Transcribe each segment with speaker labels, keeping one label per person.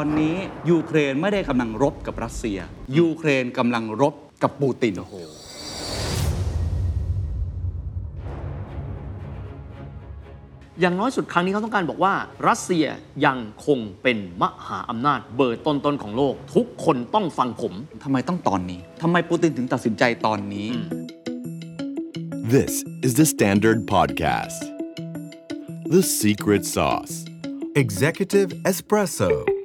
Speaker 1: อนนี้ยูเครนไม่ได้กำลังรบกับรัสเซีย ยูเครนกำลังรบกับปูติน
Speaker 2: อย่างน้อยสุดครั้งนี้เขาต้องการบอกว่า รัสเซียยังคงเป็นมหาอำนาจเบอร์ต้นๆของโลก ทุกคนต้องฟังผม
Speaker 1: ทำไมต้องตอนนี้ทำไมปูตินถึงตัดสินใจตอนนี้
Speaker 3: This is the Standard Podcast. The Secret Sauce.
Speaker 4: Executive Espresso.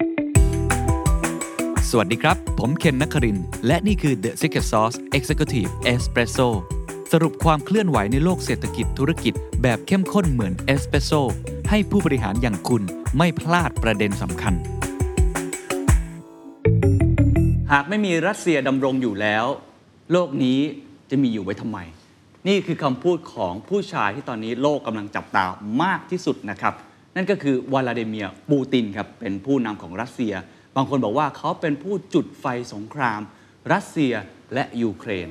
Speaker 5: สวัสดีครับ ผมเคนนักคริน และนี่คือ The Secret Sauce Executive Espresso สรุปความเคลื่อนไหวในโลกเศรษฐกิจธุรกิจ แบบเข้มข้นเหมือนเอสเปรสโซให้ผู้บริหารอย่างคุณไม่พลาดประเด็นสำคัญ
Speaker 1: หากไม่มีรัสเซียดำรงอยู่แล้ว โลกนี้จะมีอยู่ไว้ทำไม นี่คือคำพูดของผู้ชายที่ตอนนี้โลกกำลังจับตามากที่สุดนะครับ นั่นก็คือวลาดิเมียร์ปูตินครับเป็นผู้นำของรัสเซีย บางคนบอกว่าเขาเป็นผู้จุดไฟสงคราม รัสเซียและยูเครน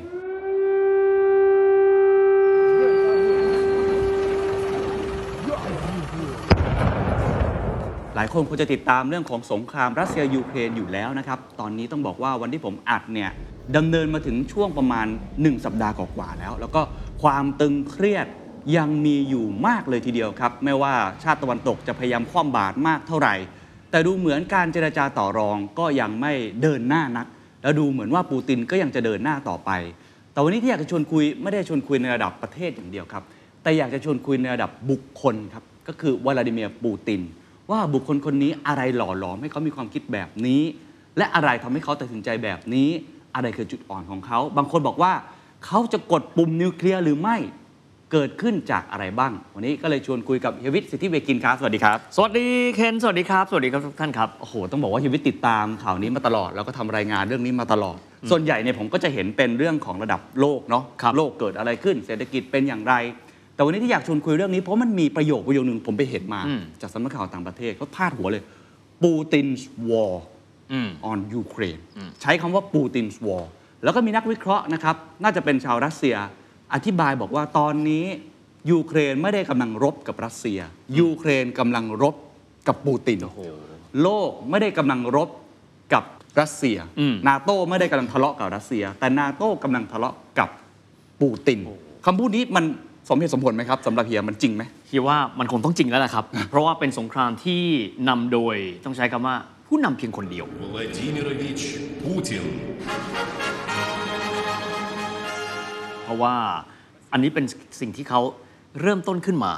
Speaker 1: หลายคนคงจะติดตามเรื่องของสงครามรัสเซียยูเครนอยู่แล้วนะครับ ตอนนี้ต้องบอกว่าวันที่ผมอัดเนี่ยดำเนินมาถึงช่วงประมาณ 1 สัปดาห์กว่าแล้ว แล้วก็ความตึงเครียดยังมีอยู่มากเลยทีเดียวครับ ไม่ว่าชาติตะวันตกจะพยายามคว่ำบาตรมากเท่าไหร่ แต่ดูเหมือนการเจรจาต่อรองก็ยังไม่เดินหน้านัก แล้วดูเหมือนว่าปูตินก็ยังจะเดินหน้าต่อไป แต่วันนี้ที่อยากจะชวนคุยไม่ได้ชวนคุยในระดับประเทศอย่างเดียวครับ แต่อยากจะชวนคุยในระดับบุคคลครับ ก็คือวลาดิเมียร์ปูติน ว่าบุคคลคนนี้อะไรหล่อหลอมให้เขามีความคิดแบบนี้ และอะไรทำให้เขาตัดสินใจแบบนี้ อะไรคือจุดอ่อนของเขา บางคนบอกว่าเขาจะกดปุ่มนิวเคลียร์หรือไม่ เกิดขึ้นจากอะไรบ้าง วันนี้ก็เลยชวนคุยกับเฮยวิทสิทธิเวกินครับ สวัสดีครับ
Speaker 2: สวัสดีเคนสวัสดีครับ สวัสดีครับทุกท่านครับ
Speaker 1: โอ้โห ต้องบอกว่าชีวิตติดตามข่าวนี้มาตลอด แล้วก็ทำรายงานเรื่องนี้มาตลอด ส่วนใหญ่เนี่ยผมก็จะเห็นเป็นเรื่องของระดับโลกเนาะ
Speaker 2: ครับ
Speaker 1: โลกเกิดอะไรขึ้น เศรษฐกิจเป็นอย่างไร แต่วันนี้ที่อยากชวนคุยเรื่องนี้เพราะมันมีประโยคประโยคนึงผมไปเห็นมา
Speaker 2: อืม
Speaker 1: จากสำนักข่าวต่างประเทศเขาพาดหัวเลย Putin's War
Speaker 2: อืม
Speaker 1: on Ukraine ใช้คำว่า Putin's War แล้วก็มีนักวิเคราะห์นะครับ น่าจะเป็นชาวรัสเซีย อธิบายบอกว่าตอนนี้ยูเครนไม่ได้กำลังรบกับรัสเซีย ยูเครนกำลังรบกับปูตินโลกไม่ได้กำลังรบกับรัสเซีย
Speaker 2: อืม
Speaker 1: นาโต้ไม่ได้กำลังทะเลาะกับรัสเซีย แต่นาโต้กำลังทะเลาะกับปูตินคำพูดนี้มันสมเหตุสมผลไหมครับสำหรับเฮียมันจริงไหม
Speaker 2: คิดว่ามันคงต้องจริงแล้วล่ะครับ เพราะว่าเป็นสงครามที่นำโดยต้องใช้คำว่าผู้นำเพียงคนเดียว
Speaker 3: Vladimirovich Putin.
Speaker 2: เพราะว่าอันนี้เป็นสิ่งที่เขาเริ่มต้นขึ้นมา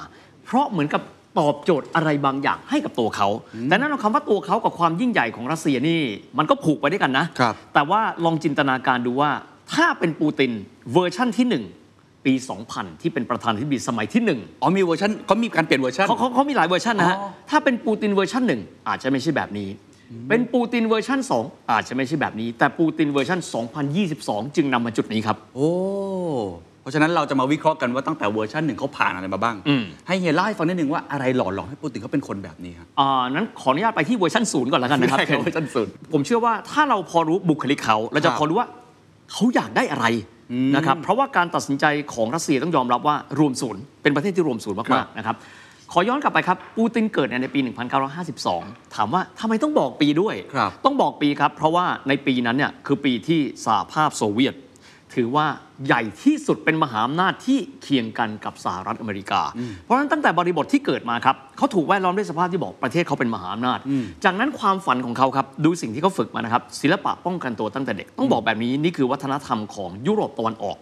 Speaker 2: เพราะเหมือนกับตอบโจทย์อะไรบางอย่างให้กับตัวเขาแต่นั่นหมายความว่าตัวเขากับความยิ่งใหญ่ของรัสเซียนี่ มันก็ผูกไปด้วยกันนะ
Speaker 1: ครับ
Speaker 2: แต่ว่าลองจินตนาการดูว่า ถ้าเป็นปูตินเวอร์ชั่นที่ 1ปี 2000 ที่เป็นประธานาธิบดีสมัยที่1
Speaker 1: อ๋อมีเวอร์ชันเขามีการเปลี่ยนเวอร์ชัน
Speaker 2: เขาเขาเขามีหลายเวอร์ชันนะฮะ
Speaker 1: อ๋อ
Speaker 2: ถ้าเป็นปูตินเวอร์ชันหนึ่งอาจจะไม่ใช่แบบนี้ เป็นปูตินเวอร์ชัน2 อาจจะไม่ใช่แบบนี้ แต่ปูตินเวอร์ชัน2022 จึงนำมาจุดนี้ครับ
Speaker 1: โอ้ เพราะฉะนั้นเราจะมาวิเคราะห์กันว่าตั้งแต่เวอร์ชันหนึ่งเขาผ่านอะไรมาบ้าง
Speaker 2: อืม
Speaker 1: ให้เฮียเล่าให้ฟังนิดนึงว่าอะไรหล่อหลอมให้ปูตินเขาเป็นคนแบบนี้ครับ
Speaker 2: อ่านั้นขออนุญาตไปที่เวอร์ชันศูนย์ก่อนแล้วกันนะครับ
Speaker 1: ได้ครับเวอร์ชันศูนย์
Speaker 2: ผมเชื่อว่าถ้าเราพอรู้บุคลิกเขาเราจะ
Speaker 1: ครับ
Speaker 2: พอรู้ว่าเขาอยากได้อะไร
Speaker 1: อืม
Speaker 2: นะครับเพราะว่าการตัดสินใจของรัสเซียต้องยอมรับว่ารวมศูนย์เป็นประเทศที่รวมศูนย์
Speaker 1: ครั
Speaker 2: มาก
Speaker 1: บ
Speaker 2: ๆนะครับ ขอย้อนกลับไปครับปูตินเกิดในปี 1952 ถามว่าทำไมต้องบอกปีด้วย
Speaker 1: ครับ
Speaker 2: ต้องบอกปีครับ เพราะว่าในปีนั้นเนี่ยคือปีที่สหภาพโซเวียต ถือว่าใหญ่ที่สุดเป็นมหาอำนาจที่เคียงกันกับสหรัฐอเมริกา เพราะฉะนั้นตั้งแต่บริบทที่เกิดมาครับเขาถูกแวดล้อมด้วยสภาพที่บอกประเทศเขาเป็นมหาอำนาจ จากนั้นความฝันของเขาครับดูสิ่งที่เขาฝึกมานะครับศิลปะป้องกันตัวตั้งแต่เด็ก ต้องบอกแบบนี้นี่คือวัฒนธรรมของยุโรปตะวันออก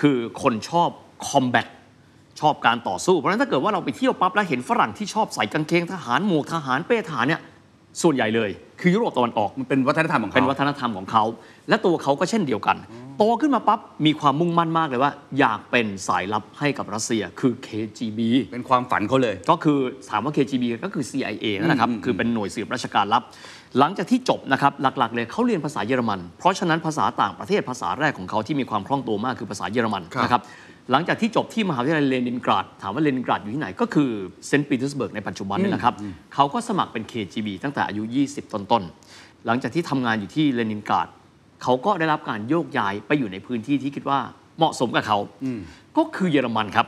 Speaker 2: คือคนชอบคอมแบท ชอบการต่อสู้ เพราะฉะนั้นถ้าเกิดว่าเราไปเที่ยวปั๊บแล้วเห็นฝรั่งที่ชอบใส่กางเกงทหารหมวกทหารเป้ทหารเนี่ยส่วนใหญ่เลย คือยุโรปตะวันออก
Speaker 1: มันเป็นวัฒนธรรมของเขา
Speaker 2: เป็นวัฒนธรรมของเขา และตัวเขาก็เช่นเดียวกัน โตขึ้นมาปั๊บมีความมุ่งมั่นมากเลยว่า อยากเป็นสายลับให้กับรัสเซียคือ KGB
Speaker 1: เป็นความฝันเขาเลย
Speaker 2: ก็คือถามว่า KGB ก็คือ CIA นั่นแหละครับคือเป็นหน่วยสืบราชการลับ หลังจากที่จบนะครับหลักๆ เลยเขาเรียนภาษาเยอรมัน เพราะฉะนั้นภาษาต่างประเทศภาษาแรกของเขาที่มีความคล่องตัวมากคือภาษาเยอรมัน
Speaker 1: ครับ
Speaker 2: นะครับ หลังจากที่จบที่มหาวิทยาลัยเลนินกราด ถามว่าเลนินกราดอยู่ที่ไหนก็คือเซนต์ปีเตอร์สเบิร์กในปัจจุบันนี่นะครับเขาก็สมัครเป็น KGB ตั้งแต่อายุ 20 ต้นๆ หลังจากที่ทำงานอยู่ที่เลนินกราดเขาก็ได้รับการโยกย้ายไปอยู่ในพื้นที่ที่คิดว่าเหมาะสมกับเขาก็คือเยอรมันครับ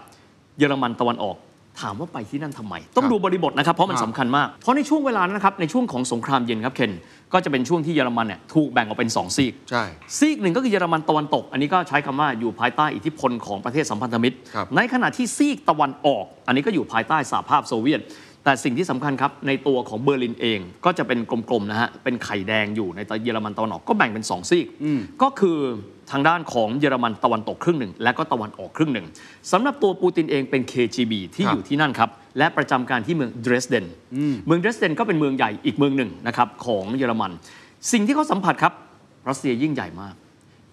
Speaker 2: เยอรมันตะวันออก ถามว่าไปที่นั่นทำไม ต้องดูบริบทนะครับ เพราะมัน
Speaker 1: ครับ
Speaker 2: สำคัญมาก เพราะในช่วงเวลานั้นนะครับในช่วงของสงครามเย็นครับเคนก็จะเป็นช่วงที่เยอรมันเนี่ยถูกแบ่งออกเป็น 2 ซีก
Speaker 1: ใช่
Speaker 2: ซีกหนึ่งก็คือเยอรมันตะวันตก อันนี้ก็ใช้คำว่าอยู่ภายใต้อิทธิพลของประเทศสัมพันธมิตร
Speaker 1: ครับ
Speaker 2: ในขณะที่ซีกตะวันออก อันนี้ก็อยู่ภายใต้สหภาพโซเวียต แต่สิ่งที่สำคัญครับ ในตัวของเบอร์ลินเองก็จะเป็นกลมๆนะฮะ เป็นไข่แดงอยู่ในเยอรมันตะวันออกก็แบ่งเป็น 2 ซีก ก็คือทางด้านของเยอรมันตะวันตกครึ่งหนึ่ง และก็ตะวันออกครึ่งหนึ่งสำหรับตัวปูตินเองเป็น KGB ที่
Speaker 1: ครับ
Speaker 2: อยู่ที่นั่นครับและประจำการที่เมืองเดรสเดนเมืองเดรสเดนก็เป็นเมืองใหญ่อีกเมืองหนึ่งนะครับของเยอรมัน สิ่งที่เขาสัมผัสครับรัสเซียยิ่งใหญ่มาก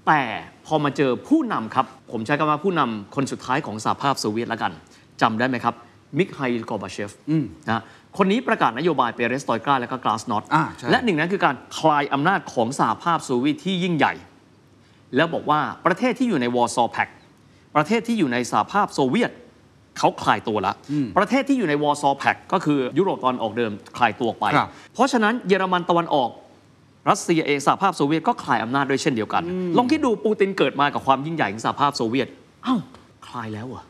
Speaker 2: แต่พอมาเจอผู้นำครับ ผมใช้คำว่าผู้นำคนสุดท้ายของสหภาพโซเวียตแล้วกันจำได้ไหมครับ มิคาอิลกอร์บาชอฟนะคนนี้ประกาศนโยบายเปเรสตรอยกาและก็กลาสนอสต์
Speaker 1: อ่าใช่
Speaker 2: และหนึ่งนั้นคือการคลายอำนาจของสหภาพโซเวียตที่ยิ่งใหญ่ แล้วบอกว่าประเทศที่อยู่ใน Warsaw Pact ประเทศที่อยู่ในสหภาพโซเวียตเขาคลายตัวละ ประเทศที่อยู่ใน Warsaw Pact ก็คือยุโรปตะวันออกเดิมคลายตัวไป
Speaker 1: ครับ
Speaker 2: เพราะฉะนั้นเยอรมันตะวันออก รัสเซียเองสหภาพโซเวียตก็คลายอำนาจด้วยเช่นเดียวกัน ลองคิดดูปูตินเกิดมากับความยิ่งใหญ่ของสหภาพโซเวียตเอ้าคลายแล้วเหรอ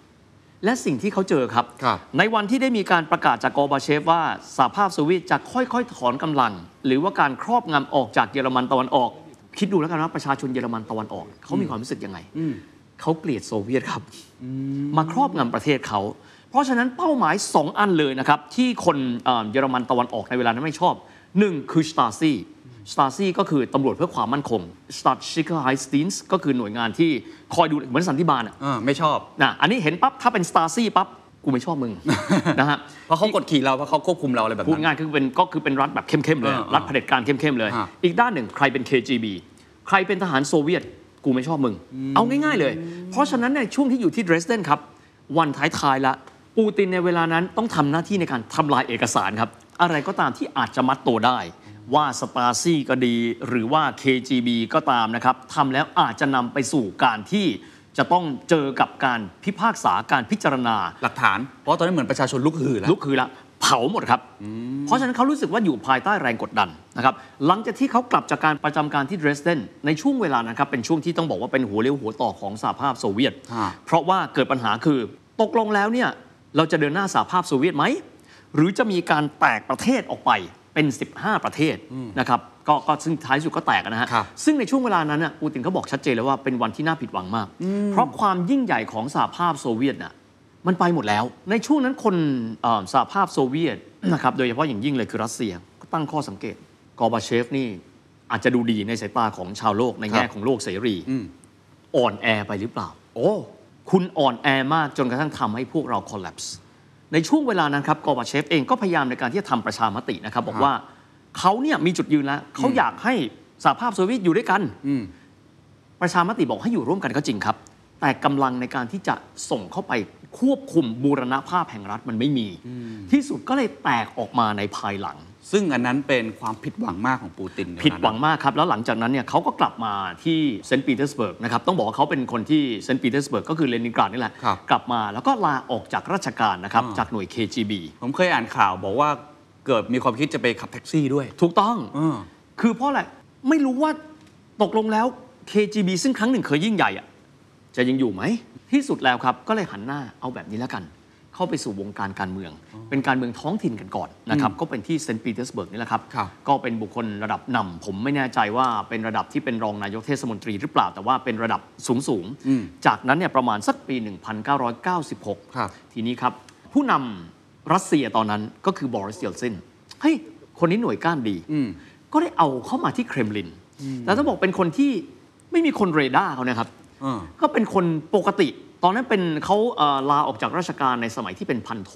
Speaker 2: และสิ่งที่เขาเจอครับ
Speaker 1: ครับ
Speaker 2: ในวันที่ได้มีการประกาศจากกอร์บาเชฟว่าสหภาพโซเวียตจะค่อยๆ ถอนกำลัง หรือว่าการครอบงำออกจากเยอรมันตะวันออก คิดดูแล้วกันว่าประชาชนเยอรมันตะวันออก เขามีความรู้สึกยังไงเขาเกลียดโซเวียตครับ มาครอบงำประเทศเขา เพราะฉะนั้นเป้าหมาย 2 อันเลยนะครับ ที่คนเอ่อเยอรมันตะวันออกในเวลานั้นไม่ชอบ 1 คือสตาซี สตาซีก็คือตำรวจเพื่อความมั่นคง Staatssicherheitsdienst ก็คือหน่วยงานที่คอยดูเหมือนสันติบาลอะ
Speaker 1: อ่าไม่ชอบ
Speaker 2: นะอันนี้เห็นปั๊บถ้าเป็นสตาซีปั๊บกูไม่ชอบมึงนะฮะ
Speaker 1: เพราะเขากดขี่เราเพราะเขาควบคุมเราอะไรแบบ
Speaker 2: พูด
Speaker 1: นั้น
Speaker 2: ง่ายคือเป็นก็คือเป็นรัฐแบบเข้มๆเลย
Speaker 1: อ่า
Speaker 2: รัฐเผด็จการเข้มๆเลย
Speaker 1: ฮะ
Speaker 2: อีกด้านหนึ่งใครเป็น KGB ใครเป็นทหารโซเวียตกูไม่ชอบมึง เอาง่ายๆเลย เพราะฉะนั้นในช่วงที่อยู่ที่เดรสเดนครับ วันท้ายๆละปูตินในเวลานั้นต้องทำหน้าที่ในการทำลายเอกสารครับ อะไรก็ตามที่อาจจะมัดตัวได้ ว่าสตาซี่ก็ดี หรือว่า KGB ก็ตามนะครับทำแล้วอาจจะนำไปสู่การที่จะต้องเจอกับการพิพากษาการพิจารณา
Speaker 1: หลักฐาน เพราะตอนนี้นเหมือนประชาชนลุกฮือแล้ว
Speaker 2: ลุกคือละเผาหมดครับ เพราะฉะนั้นเขารู้สึกว่าอยู่ภายใต้แรงกดดันนะครับ หลังจากที่เขากลับจากการประจำการที่เดรสเดนในช่วงเวลานะครับ เป็นช่วงที่ต้องบอกว่าเป็นหัวเลี้ยวหัวต่อของสหภาพโซเวียต
Speaker 1: ฮะ
Speaker 2: เพราะว่าเกิดปัญหาคือตกลงแล้วเนี่ยเราจะเดินหน้าสหภาพโซเวียตไหม หรือจะมีการแตกประเทศออกไป เป็น 15 ประเทศนะครับก็ก็ซึ่งท้ายสุดก็แตกนะฮะ
Speaker 1: ครับ
Speaker 2: ซึ่งในช่วงเวลานั้นน่ะปูตินเขาบอกชัดเจนเลยว่าเป็นวันที่น่าผิดหวังมาก เพราะความยิ่งใหญ่ของสหภาพโซเวียตน่ะมันไปหมดแล้ว ในช่วงนั้นคนเอ่อสหภาพโซเวียตนะครับโดยเฉพาะอย่างยิ่งเลยคือรัสเซียก็ตั้งข้อสังเกตกอร์บาเชฟนี่อาจจะดูดีในสายตาของชาวโลกในแง่
Speaker 1: ครับ
Speaker 2: ของโลกเสรี
Speaker 1: อืม
Speaker 2: อ่อนแอไปหรือเปล่า
Speaker 1: โอ้
Speaker 2: คุณอ่อนแอมากจนกระทั่งทำให้พวกเรา collapse ในช่วงเวลานั้นครับกอร์บาเชฟเองก็พยายามในการที่จะทำประชามตินะครับ บอกว่าเขาเนี่ยมีจุดยืนแล้วเขาอยากให้สหภาพโซเวียตอยู่ด้วยกัน
Speaker 1: อืม
Speaker 2: ประชามติบอกให้อยู่ร่วมกันก็จริงครับ แต่กำลังในการที่จะส่งเข้าไปควบคุมบูรณภาพแห่งรัฐมันไม่มี ที่สุดก็เลยแตกออกมาในภายหลัง
Speaker 1: ซึ่งอันนั้นเป็นความผิดหวังมากของปูตินในนั้นผิด
Speaker 2: หวังมากครับ แล้วหลังจากนั้นเนี่ยเขาก็กลับมาที่เซนต์ปีเตอร์สเบิร์กนะครับ ต้องบอกว่าเขาเป็นคนที่เซนต์ปีเตอร์สเบิร์กก็คือเลนินกราดนี่แหละ
Speaker 1: ครับ
Speaker 2: กลับมาแล้วก็ลาออกจากราชการนะครับ
Speaker 1: อ่า
Speaker 2: จากหน่วย KGB
Speaker 1: ผมเคยอ่านข่าวบอกว่าเกิดมีความคิดจะไปขับแท็กซี่ด้วย
Speaker 2: ถูกต้อง
Speaker 1: เออ
Speaker 2: คือเพราะอะไรไม่รู้ว่าตกลงแล้ว KGB ซึ่งครั้งหนึ่งเคยยิ่งใหญ่อะจะยังอยู่ไหมที่สุดแล้วครับก็เลยหันหน้าเอาแบบนี้แล้วกัน เข้าไปสู่วงการการเมือง เป็นการเมืองท้องถิ่นกันก่อนนะครับก็เป็นที่เซนต์ปีเตอร์สเบิร์กนี่แหละครับ
Speaker 1: ครับ
Speaker 2: ก็เป็นบุคคลระดับนำผมไม่แน่ใจว่าเป็นระดับที่เป็นรองนายกเทศมนตรีหรือเปล่าแต่ว่าเป็นระดับสูงสูงๆ
Speaker 1: อืม
Speaker 2: จากนั้นเนี่ยประมาณสักปี 1996
Speaker 1: ครับ
Speaker 2: ทีนี้ครับผู้นำรัสเซียตอนนั้นก็คือบอริสเยลซินเฮ้ยคนนี้หน่วยก้านดี
Speaker 1: อืม
Speaker 2: ก็ได้เอาเข้ามาที่เครมลินแต่ต้องบอกเป็นคนที่ไม่มีคนเรดาร์เขานะครับ
Speaker 1: เออ
Speaker 2: ก็เป็นคนปกติ ตอนนั้นเป็นเขาเอ่อลาออกจากราชการในสมัยที่เป็นพันโท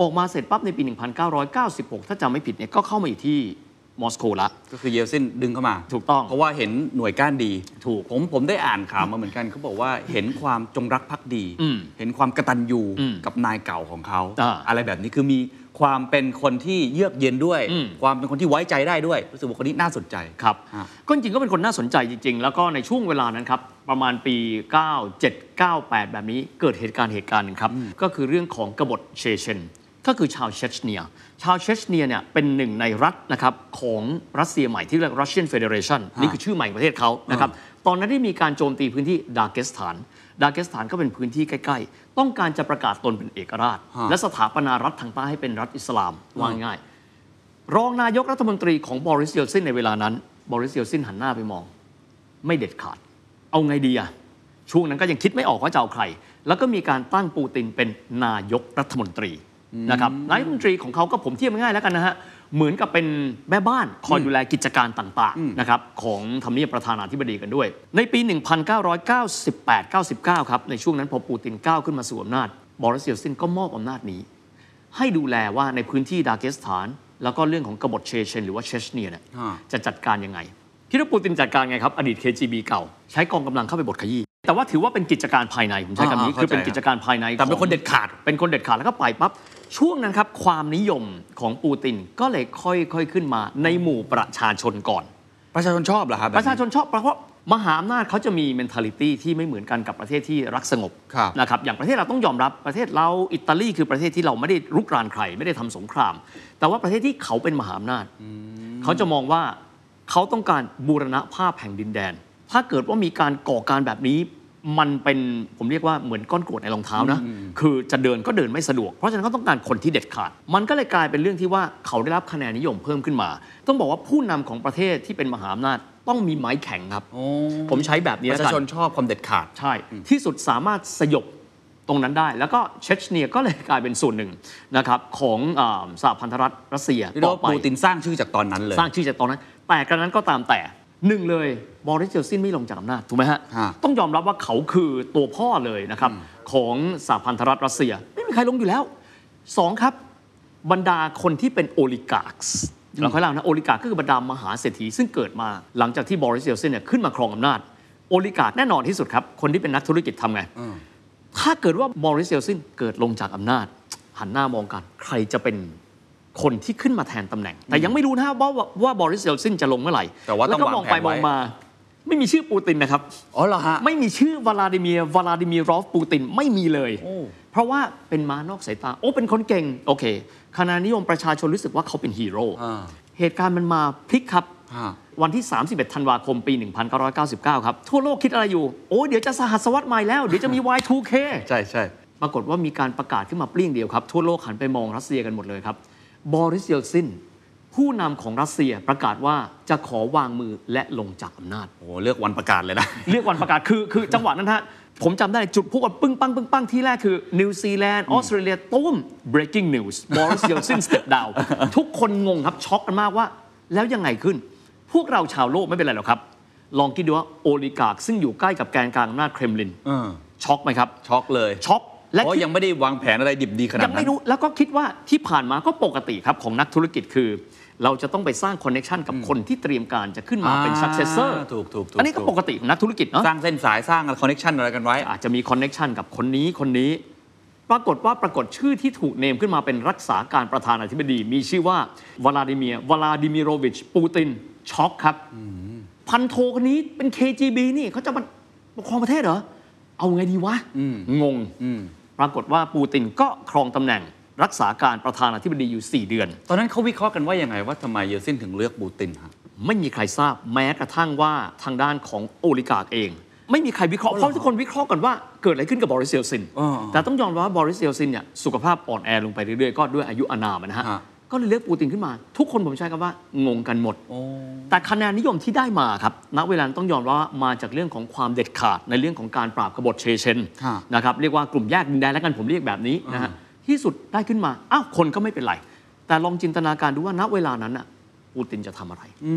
Speaker 2: ออกมาเสร็จปั๊บในปี 1996 ถ้าจำไม่ผิดเนี่ยก็เข้ามาอยู่ที่มอสโกละ
Speaker 1: ก็คือเยลซินดึงเข้ามา
Speaker 2: ถูกต้อง
Speaker 1: เพราะว่าเห็นหน่วยก้านดี
Speaker 2: ถูก
Speaker 1: ผมผมได้อ่านข่าวมาเหมือนกันเขาบอกว่าเห็นความจงรักภักดี
Speaker 2: อืม
Speaker 1: เห็นความกตัญญู
Speaker 2: อืม
Speaker 1: กับนายเก่าของเขา
Speaker 2: อ่า
Speaker 1: อะไรแบบนี้คือมี ความเป็นคนที่เยือกเย็นด้วย
Speaker 2: อืม
Speaker 1: ความเป็นคนที่ไว้ใจได้ด้วย รู้สึกว่าคนนี้น่าสนใจ
Speaker 2: ครับ
Speaker 1: ฮะ
Speaker 2: ก็จริงๆก็เป็นคนน่าสนใจจริง ๆ แล้วก็ในช่วงเวลานั้นครับ ประมาณปี 97 98 แบบนี้เกิดเหตุการณ์เหตุการณ์หนึ่งครับ ก็คือเรื่องของกบฏเชเชน ก็คือชาวเชชเนีย ชาวเชชเนียเนี่ยเป็นหนึ่งในรัฐนะครับของรัสเซียใหม่ที่เรียก Russian Federation นี่คือชื่อใหม่ของประเทศเขานะครับ ตอนนั้นได้มีการโจมตีพื้นที่ดาเกสถาน ดาเกสถานก็เป็นพื้นที่ใกล้ ๆ ต้องการจะประกาศตนเป็นเอกราช
Speaker 1: ฮะ
Speaker 2: และสถาปนารัฐทางใต้ให้เป็นรัฐอิสลามว่าง่าย รองนายกรัฐมนตรีของบริสเยลซินในเวลานั้นบริสเยลซินหันหน้าไปมอง ไม่เด็ดขาด เอาไงดีอะช่วงนั้นก็ยังคิดไม่ออกว่าจะเอาใคร แล้วก็มีการตั้งปูตินเป็นนายกรัฐมนตรีนะครับนายกรัฐมนตรีของเขาก็ผมเทียบง่ายๆแล้วกันนะฮะ เหมือนกับเป็นแม่บ้านคอยดูแลกิจการต่างๆนะครับของทำเนียบประธานาธิบดีกันด้วย ในปี 1998-99 ครับ ในช่วงนั้นพอปูตินก้าวขึ้นมาสู่อำนาจ บอริสเยลซินก็มอบอำนาจนี้ ให้ดูแลว่าในพื้นที่ดาเกสถาน แล้วก็เรื่องของกบฏเชเชน หรือว่าเชชเนียเนี่ย
Speaker 1: ฮะ
Speaker 2: จะจัดการยังไงคิดว่าปูตินจัดการไงครับ อดีต KGB เก่า ใช้กองกำลังเข้าไปบดขยี้แต่ว่าถือว่าเป็นกิจการภายในผมใช้คำนี้
Speaker 1: อ่าๆ
Speaker 2: คือเป็น
Speaker 1: เข้าใจ
Speaker 2: กิจการภายใน
Speaker 1: แต่เป็น
Speaker 2: ของ
Speaker 1: คนเด็ดขาด
Speaker 2: เป็นคนเด็ดขาดแล้วก็ไปปั๊บ ช่วงนั้นครับความนิยมของปูตินก็เลยค่อยๆขึ้นมาในหมู่ประชาชนก่อน
Speaker 1: ประชาชนชอบเหรอครับแบบ
Speaker 2: ประชาชนชอบเพราะมหาอำนาจเขาจะมี mentality ที่ไม่เหมือนกันกับประเทศที่รักสงบ
Speaker 1: ครับ
Speaker 2: นะครับอย่างประเทศเราต้องยอมรับประเทศเราอิตาลีคือประเทศที่เราไม่ได้รุกรานใครไม่ได้ทำสงคราม แต่ว่าประเทศที่เขาเป็นมหาอำนาจเขาจะมองว่าเขาต้องการบูรณภาพแห่งดินแดน ถ้าเกิดว่ามีการก่อการแบบนี้ มันเป็นผมเรียกว่าเหมือนก้อนกรวดในรองเท้านะ คือจะเดินก็เดินไม่สะดวก เพราะฉะนั้นเขาต้องการคนที่เด็ดขาด มันก็เลยกลายเป็นเรื่องที่ว่าเขาได้รับคะแนนนิยมเพิ่มขึ้นมา ต้องบอกว่าผู้นำของประเทศที่เป็นมหาอำนาจต้องมีไม้แข็งครับ
Speaker 1: โอ้
Speaker 2: ผมใช้แบบนี้
Speaker 1: ป
Speaker 2: แล้ว
Speaker 1: ระชา
Speaker 2: กัน
Speaker 1: ชนชอบความเด็ดขาด
Speaker 2: ใช่ ที่สุดสามารถสยบตรงนั้นได้ แล้วก็เชชเนียก็เลยกลายเป็นส่วนหนึ่งนะครับของอ่าสหพันธรัฐรัสเซีย
Speaker 1: เรียก
Speaker 2: ต่อ
Speaker 1: ว่า
Speaker 2: ไป
Speaker 1: ปูตินสร้างชื่อจากตอนนั้นเลย
Speaker 2: สร้างชื่อจากตอนนั้น แต่กระนั้นก็ตามแต่ หนึ่งเลยบอริสเยลซินไม่ลงจากอำนาจถูกไหมฮะ
Speaker 1: ฮะ
Speaker 2: ต้องยอมรับว่าเขาคือตัวพ่อเลยนะครับ ของสหพันธรัฐรัสเซีย ไม่มีใครลงอยู่แล้วสองครับ บรรดาคนที่เป็น oligarch เราค่อยเล่านะ oligarch ก็คือบรรดามหาเศรษฐีซึ่งเกิดมาหลังจากที่บอริสเยลซินเนี่ยขึ้นมาครองอำนาจ oligarch แน่นอนที่สุดครับ คนที่เป็นนักธุรกิจทำไง ถ้าเกิดว่าบอริสเยลซินเกิดลงจากอำนาจ หันหน้ามองกัน ใครจะเป็น คนที่ขึ้นมาแทนตำแหน่ง แต่ยังไม่รู้นะว่าว่าว่าบอริสเยลซินจะลงเมื่อไหร่
Speaker 1: แต่ว่า
Speaker 2: แล้วก็
Speaker 1: ต้อง
Speaker 2: ม
Speaker 1: วาง
Speaker 2: องไป
Speaker 1: แผนไว้
Speaker 2: มองมา ไม่มีชื่อปูตินนะครับ
Speaker 1: อ๋อเหรอฮะ
Speaker 2: ไม่มีชื่อวลาดิเมียร์วลาดิเมียรอฟปูตินไม่มีเลย
Speaker 1: โอ้
Speaker 2: เพราะว่าเป็นม้านอกสายตา โอ้เป็นคนเก่งโอเคคะแนนนิยมประชาชนรู้สึกว่าเขาเป็นฮีโร่
Speaker 1: อ่า
Speaker 2: เหตุการณ์มันมาพลิกครับ
Speaker 1: ฮะ
Speaker 2: วันที่ 31 ธันวาคม ปี 1999 ครับ ทั่วโลกคิดอะไรอยู่ โอ้ เดี๋ยวจะสหัสวรรษใหม่แล้ว เดี๋ยวจะมี Y2K
Speaker 1: ใช่ใช่
Speaker 2: ปรากฏว่ามีการประกาศขึ้นมาเปรี้ยงเดียวครับ ทั่วโลกหันไปมองรัสเซียกันหมดเลยครับ บอริสเยลซินผู้นำของรัสเซียประกาศว่าจะขอวางมือและลงจากอำนาจ
Speaker 1: โอ้เลือกวันประกาศเลยนะ
Speaker 2: เลือกวันประกาศคือคือจังหวะนั้นฮะ ผมจำได้จุดพลุกันปึ้ง ปังปึ้งปังที่แรกคือ นิวซีแลนด์ออสเตรเลียตุ้ม breaking news Boris Yeltsin step down ทุกคนงงครับ ช็อกกันมากว่า แล้วยังไงขึ้น พวกเราชาวโลกไม่เป็นไรหรอกครับ ลองคิดดูว่า oligarch ซึ่งอยู่ใกล้กับแกนกลางอำนาจเครมลิน
Speaker 1: เออ
Speaker 2: ช็อกไหมครับ
Speaker 1: ช็อกเลย
Speaker 2: ช็อก
Speaker 1: เพราะยังไม่ได้วางแผนอะไรดิบดีขนาด
Speaker 2: ยั
Speaker 1: นั้
Speaker 2: งไม่รู้แล้วก็คิดว่าที่ผ่านมาก็ปกติครับของนักธุรกิจคือ เราจะต้องไปสร้างคอนเน c ชันกับคนที่เตรียมการจะขึ้นมาเป็น
Speaker 1: อ่า
Speaker 2: successor
Speaker 1: ถูกถูกถูก
Speaker 2: อันนี้ก็ปกติของนักธุรกิจเนาะ
Speaker 1: สร้างเส้นสายสร้าง connection อะไรกันไว้
Speaker 2: อาจจะมี connection กับคนนี้คนนี้ ปรากฏว่าปรากฏชื่อที่ถูก name ขึ้นมาเป็นรักษาการประธานาธิบดี มีชื่อว่าวลาดิเมียร์วลาดิมิโรวิช ปูติน ช็อกครับ พันโทคนนี้เป็น KGB นี่เขาจะมาปกครองประเทศเหรอ เอาไงดีวะ งง ปรากฏว่าปูตินก็ครองตำแหน่งรักษาการประธานาธิบดีอยู่ 4 เดือน
Speaker 1: ตอนนั้นเขาวิเคราะห์กันว่ายังไงว่าทำไมเยลซินถึงเลือกปูตินฮะ
Speaker 2: ไม่มีใครทราบแม้กระทั่งว่าทางด้านของ oligarch เอง ไม่มีใครวิเคราะห์เพราะทุกคนวิเคราะห์กันว่าเกิดอะไรขึ้นกับบอริสเยลซิน
Speaker 1: อ่า
Speaker 2: แต่ต้องยอมรับว่าบอริสเยลซินเนี่ยสุขภาพอ่อนแอลงไปเรื่อยๆ ก็ด้วยอายุอานามอะนะฮะ
Speaker 1: ฮะ
Speaker 2: ก็เลยเลือกปูตินขึ้นมา ทุกคนผมใช้คำว่างงกันหมด
Speaker 1: โอ้
Speaker 2: แต่คะแนนนิยมที่ได้มาครับณเวลานั้นต้องยอมรับว่ามาจากเรื่องของความเด็ดขาดในเรื่องของการปราบกบฏเชเชน
Speaker 1: ฮะ
Speaker 2: นะครับเรียกว่ากลุ่มแยกดินแดนแล้วกันผมเรียกแบบนี้นะฮะที่สุดได้ขึ้นมาอ้าวคนก็ไม่เป็นไร แต่ลองจินตนาการดูว่าณเวลานั้นน่ะปูตินจะทำอะไร
Speaker 1: อื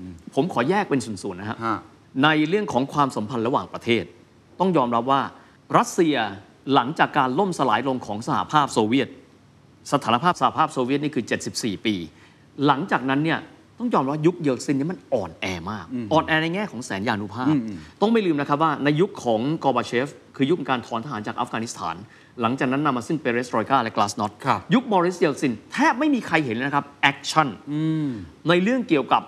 Speaker 1: ม
Speaker 2: ผมขอแยกเป็นส่วนๆนะฮะ
Speaker 1: ฮะ
Speaker 2: ในเรื่องของความสัมพันธ์ระหว่างประเทศ ต้องยอมรับว่ารัสเซียหลังจากการล่มสลายลงของสหภาพโซเวียต สถานภาพสหภาพโซเวียตนี่คือ 74 ปี หลังจากนั้นเนี่ยต้องยอมรับว่ายุคเยลซินเนี่ยมันอ่อนแอมาก อ่อนแอในแง่ของแสนยานุภาพ ต้องไม่ลืมนะครับว่าในยุคของกอร์บาเชฟ คือยุคการถอนทหารจากอัฟกานิสถาน หลังจากนั้นนำมาซึ่งเปเรสตรอยกาและกลาสนอต
Speaker 1: ครับ
Speaker 2: ยุคบอริสเยลซินแทบไม่มีใครเห็นเลยนะครับ action ในเรื่องเกี่ยวกับ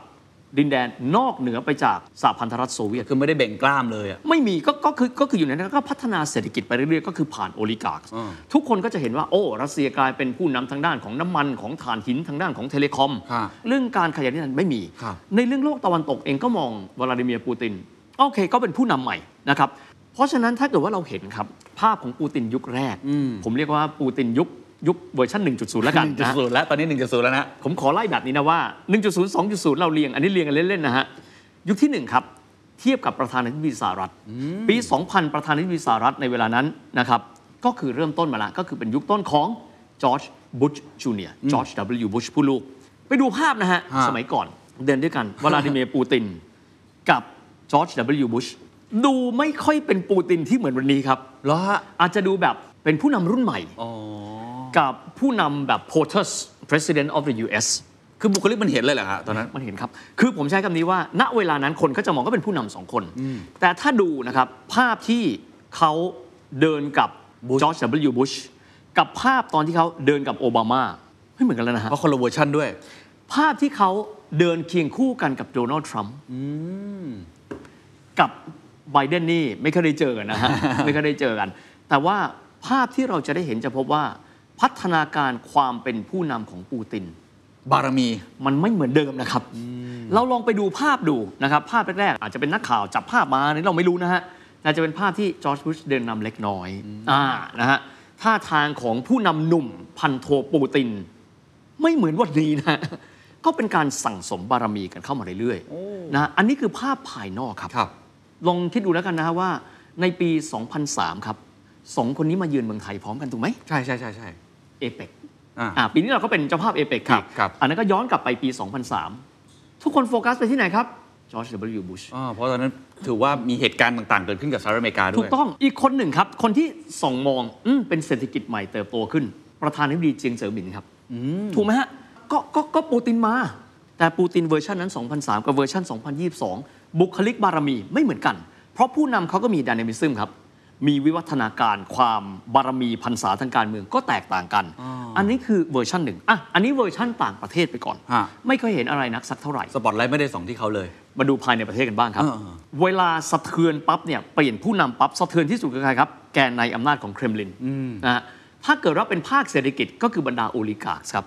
Speaker 2: ดินแดนนอกเหนือไปจากสหพันธรัฐโซเวียต
Speaker 1: คือไม่ได้เบ่งกล้ามเลยอะ
Speaker 2: ไม่มีก็ก็คือก็คืออยู่ในนั้นก็พัฒนาเศรษฐกิจไปเรื่อยๆ ก็คือผ่าน oligarch อ่าทุกคนก็จะเห็นว่าโอ้รัสเซียกลายเป็นผู้นำทางด้านของน้ำมันของถ่านหินทางด้านของ telecom
Speaker 1: ฮะ
Speaker 2: เรื่องการขยายดินแดนไม่มี
Speaker 1: ครับ
Speaker 2: ในเรื่องโลกตะวันตกเองก็มองวลาดิเมียร์ปูตินโอเคก็เป็นผู้นำใหม่นะครับเพราะฉะนั้นถ้าเกิดว่าเราเห็นครับภาพของปูตินยุคแรก ผมเรียกว่าปูตินยุค ยุคเวอร์ชัน1.0 แล้วกันนะ
Speaker 1: 1.0 แล้ว ตอนนี้ 1.0 แล้วนะ
Speaker 2: ผมขอไล่แบบนี้นะว่า 1.0 2.0 เราเรียง อันนี้เรียงกันเล่น ๆ นะฮะ ยุคที่ 1 ครับ เทียบกับประธานาธิบดีสหรัฐ ปี 2000 ประธานาธิบดีสหรัฐในเวลานั้นนะครับ ก็คือเริ่มต้นมาแล้วก็คือเป็นยุคต้นของจอร์จบุชจูเนียร์จอร์จ W บุชผู้ลูก ไปดูภาพนะฮะ
Speaker 1: ฮะ
Speaker 2: สมัยก่อนเดินด้วยกันวลาดิเมียร์ปูตินกับจอร์จ W บุชดูไม่ค่อยเป็นปูตินที่เหมือนวันนี้ครับ
Speaker 1: เหรอฮะ
Speaker 2: อาจจะดูแบบเป็นผู้นำรุ่นใหม่
Speaker 1: อ๋อ
Speaker 2: กับผู้นำแบบ POTUS President of the US
Speaker 1: คือบุคลิกมันเห็นเลยเหรอฮะตอนนั้น
Speaker 2: มันเห็นครับ คือผมใช้คำนี้ว่า ณเวลานั้นคนก็จะมองก็เป็นผู้นำสองคน แต่ถ้าดูนะครับ ภาพที่เขาเดินกับจอร์จ W บุชกับภาพตอนที่เขาเดินกับโอบามาไม่เหมือนกันแล้วนะฮะ
Speaker 1: เพราะคนละเวอร์ชันด้วย
Speaker 2: ภาพที่เขาเดินเคียงคู่กันกับโดนัลด์ทรัมป์กับไบเดนนี่ไม่เคยได้เจอกันนะฮะ ไม่เคยได้เจอกัน แต่ว่าภาพที่เราจะได้เห็นจะพบว่า พัฒนาการความเป็นผู้นำของปูติน
Speaker 1: บารมี
Speaker 2: มันไม่เหมือนเดิมนะครับ เราลองไปดูภาพดูนะครับ ภาพแรกๆอาจจะเป็นนักข่าวจับภาพมานี่เราไม่รู้นะฮะแต่จะเป็นภาพที่จอร์จบุชเดินนำเล็กน้อยอ่านะฮะท่าทางของผู้นำหนุ่มพันโทปูติน ไม่เหมือนวันนี้นะก็เป็นการสั่งสมบารมีกันเข้ามาเรื่อยๆนะฮะอันนี้คือภาพภายนอกครับ
Speaker 1: ครับ
Speaker 2: ลองคิดดูแล้วกันนะฮะว่าในปี 2003 ครับสองคนนี้มาเยือนเมืองไทยพร้อมกันถูกไหม
Speaker 1: ใช่ใช่ใช่ใช่
Speaker 2: เอเปก
Speaker 1: อ่า
Speaker 2: อ่าปีนี้เราก็เป็นเจ้าภาพเอเปก
Speaker 1: ครับครับ
Speaker 2: อันนั้นก็ย้อนกลับไปปี 2003 ทุกคนโฟกัสไปที่ไหนครับจอร์จ W บุช
Speaker 1: อ๋อเพราะตอนนั้นถือว่ามีเหตุการณ์ต่างๆ เกิดขึ้นกับสหรัฐอเมริกาด้
Speaker 2: ถู
Speaker 1: วย
Speaker 2: กต้องอีกคนหนึ่งครับ คนที่ส่องมองอมเป็นเศรษฐกิจใหม่เติบโตขึ้น ประธานาธิบดีเจียงเจ๋อหมินครับ ถูกไหมฮะก็ก็ก็ปูตินมา แต่ปูตินเวอร์ชันนั้น 2003 กับเวอร์ชัน2022 บุคลิกบารมีไม่เหมือนกัน เพราะผู้นำเขาก็มีด y นามิซึมครับ มีวิวัฒนาการความบารมีพันษาทางการเมืองก็แตกต่างกัน อันนี้คือเวอร์ชันหนึ่งอะอันนี้เวอร์ชันต่างประเทศไปก่อน
Speaker 1: ฮะ
Speaker 2: ไม่เคยเห็นอะไรนักสักเท่าไหร่
Speaker 1: สปอตไลท์ไม่ได้ส่องที่เขาเลย
Speaker 2: มาดูภายในประเทศกันบ้างครับ
Speaker 1: เออ
Speaker 2: เวลาสะเทือนปั๊บเนี่ยเปลี่ยนผู้นำปั๊บสะเทือนที่สุดคือใครครับ แกนในอำนาจของเครมลินนะฮะถ้าเกิดว่าเป็นภาคเศรษฐกิจก็คือบรรดา oligarch ครับ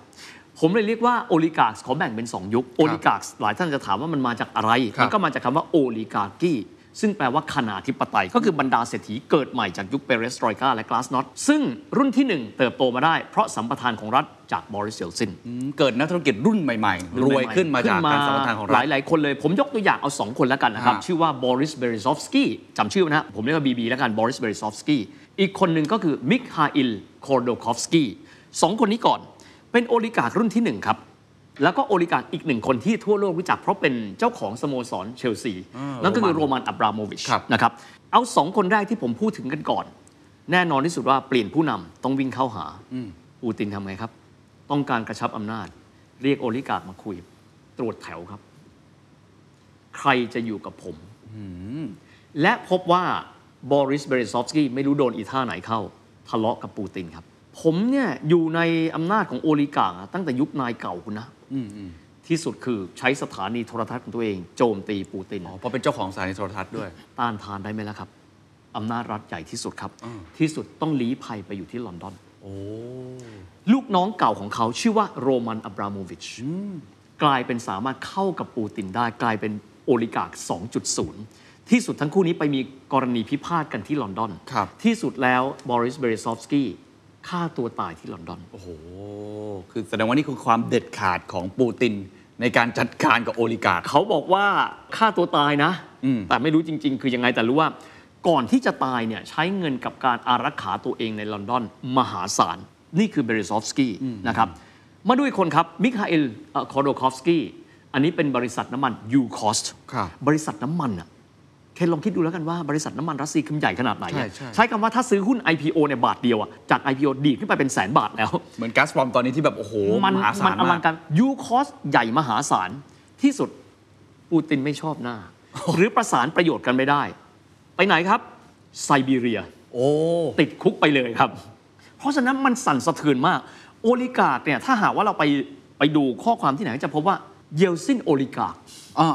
Speaker 2: ผมเลยเรียกว่า oligarch ขอแบ่งเป็น 2 ยุค oligarch หลายท่านจะถามว่ามันมาจากอะไร
Speaker 1: ครับ
Speaker 2: มันก็มาจากคำว่า oligarchy ซึ่งแปลว่าคณาธิปไตย ก็คือบรรดาเศรษฐีเกิดใหม่จากยุคเปเรสตรอยกาและกลาสนอตซึ่งรุ่นที่หนึ่งเติบโตมาได้เพราะสัมปทานของรัฐจากบอริสเยลซิน
Speaker 1: อืมเกิดนักธุรกิจรุ่นใหม่ๆ รวยขึ้นมาจากการสัมปทานของ
Speaker 2: ห
Speaker 1: รั
Speaker 2: ลา
Speaker 1: ฐ
Speaker 2: ยหลาย ๆ คนเลย ผมยกตัวอย่างเอา 2 คนแล้วกันนะครับ
Speaker 1: ฮะ
Speaker 2: ชื่อว่าบอริสเบริซอฟสกี้จำชื่อไว้นะฮะผมเรียกว่าบีบีแล้วกันบอริสเบริซอฟสกี้อีกคนหนึ่งก็คือมิคฮาอิลคอร์โดคอฟสกี้สองคนนี้ก่อนเป็น oligarch รุ่นที่1ครับ แล้วก็ oligarch อีกหนึ่งคนที่ทั่วโลกรู้จัก เพราะเป็นเจ้าของสโมสรเชลซี นั่นก็คือโรมันอับราโมวิช
Speaker 1: ครับ
Speaker 2: นะครับเอาสองคนแรกที่ผมพูดถึงกันก่อน แน่นอนที่สุดว่าเปลี่ยนผู้นำต้องวิ่งเข้าหาปูตินทำไงครับ ต้องการกระชับอำนาจ เรียกโอลิการ์มาคุย ตรวจแถวครับ ใครจะอยู่กับผมและพบว่าบอริสเบริซอฟสกี้ไม่รู้โดนอีท่าไหนเข้า ทะเลาะกับปูตินครับ ผมเนี่ยอยู่ในอำนาจของโอลิการ์ตั้งแต่ยุคนายเก่าคุณนะที่สุดคือใช้สถานีโทรทัศน์ของตัวเอง โจมตีปูติน
Speaker 1: อ๋อเพราะเป็นเจ้าของสถานีโทรทัศน์ด้วย
Speaker 2: ต้านทานได้ไหมล่ะครับอำนาจรัฐใหญ่ที่สุดครับ ที่สุดต้องลี้ภัยไปอยู่ที่ลอนดอนลูกน้องเก่าของเขาชื่อว่าโรมันอับราโมวิชกลายเป็นสามารถเข้ากับปูตินได้กลายเป็น oligarch 2.0 ที่สุดทั้งคู่นี้ไปมีกรณีพิพาทกันที่ลอนดอน
Speaker 1: ครับ
Speaker 2: ที่สุดแล้วบอริสเบริซอฟสกี้ ฆ่าตัวตายที่ลอนดอน
Speaker 1: โอ้โห คือแสดงว่านี่คือความเด็ดขาดของปูติน ในการจัดการกับ oligarch
Speaker 2: เขาบอกว่าฆ่าตัวตายนะ
Speaker 1: อืม
Speaker 2: แต่ไม่รู้จริง ๆ คือยังไงแต่รู้ว่า ก่อนที่จะตายเนี่ยใช้เงินกับการอารักขาตัวเองในลอนดอนมหาศาล นี่คือเบริซอฟสกี้นะครับ มาด้วยคนครับมิคาเอลคอร์โดคอฟสกี้อันนี้เป็นบริษัทน้ำมันยูคอส
Speaker 1: ครับ
Speaker 2: บริษัทน้ำมันอะเคนลองคิดดูแล้วกันว่าบริษัทน้ำมันรัสเซียคือใหญ่ขนาดไหนอะ
Speaker 1: ใช่ใช่
Speaker 2: ใช้คำว่าถ้าซื้อหุ้น IPO เนี่ยบาทเดียวอะจาก IPO ดีดขึ้นไปเป็นแสนบาทแล้ว
Speaker 1: เหมือนก๊าซปรอมตอนนี้ที่แบบโอ้โห
Speaker 2: มัน
Speaker 1: มหาศา
Speaker 2: มั
Speaker 1: ล
Speaker 2: นอลั
Speaker 1: มางก
Speaker 2: การยูคอสใหญ่มหาศาลที่สุดปูตินไม่ชอบหน้า หรือประสานประโยชน์กันไม่ได้ ไปไหนครับไซบีเรีย
Speaker 1: โอ้
Speaker 2: ติดคุกไปเลยครับ เพราะฉะนั้นมันสั่นสะเทือนมาก oligarch เนี่ยถ้าหากว่าเราไปไปดูข้อความที่ไหนก็จะพบว่า เยลซิน oligarch อ่า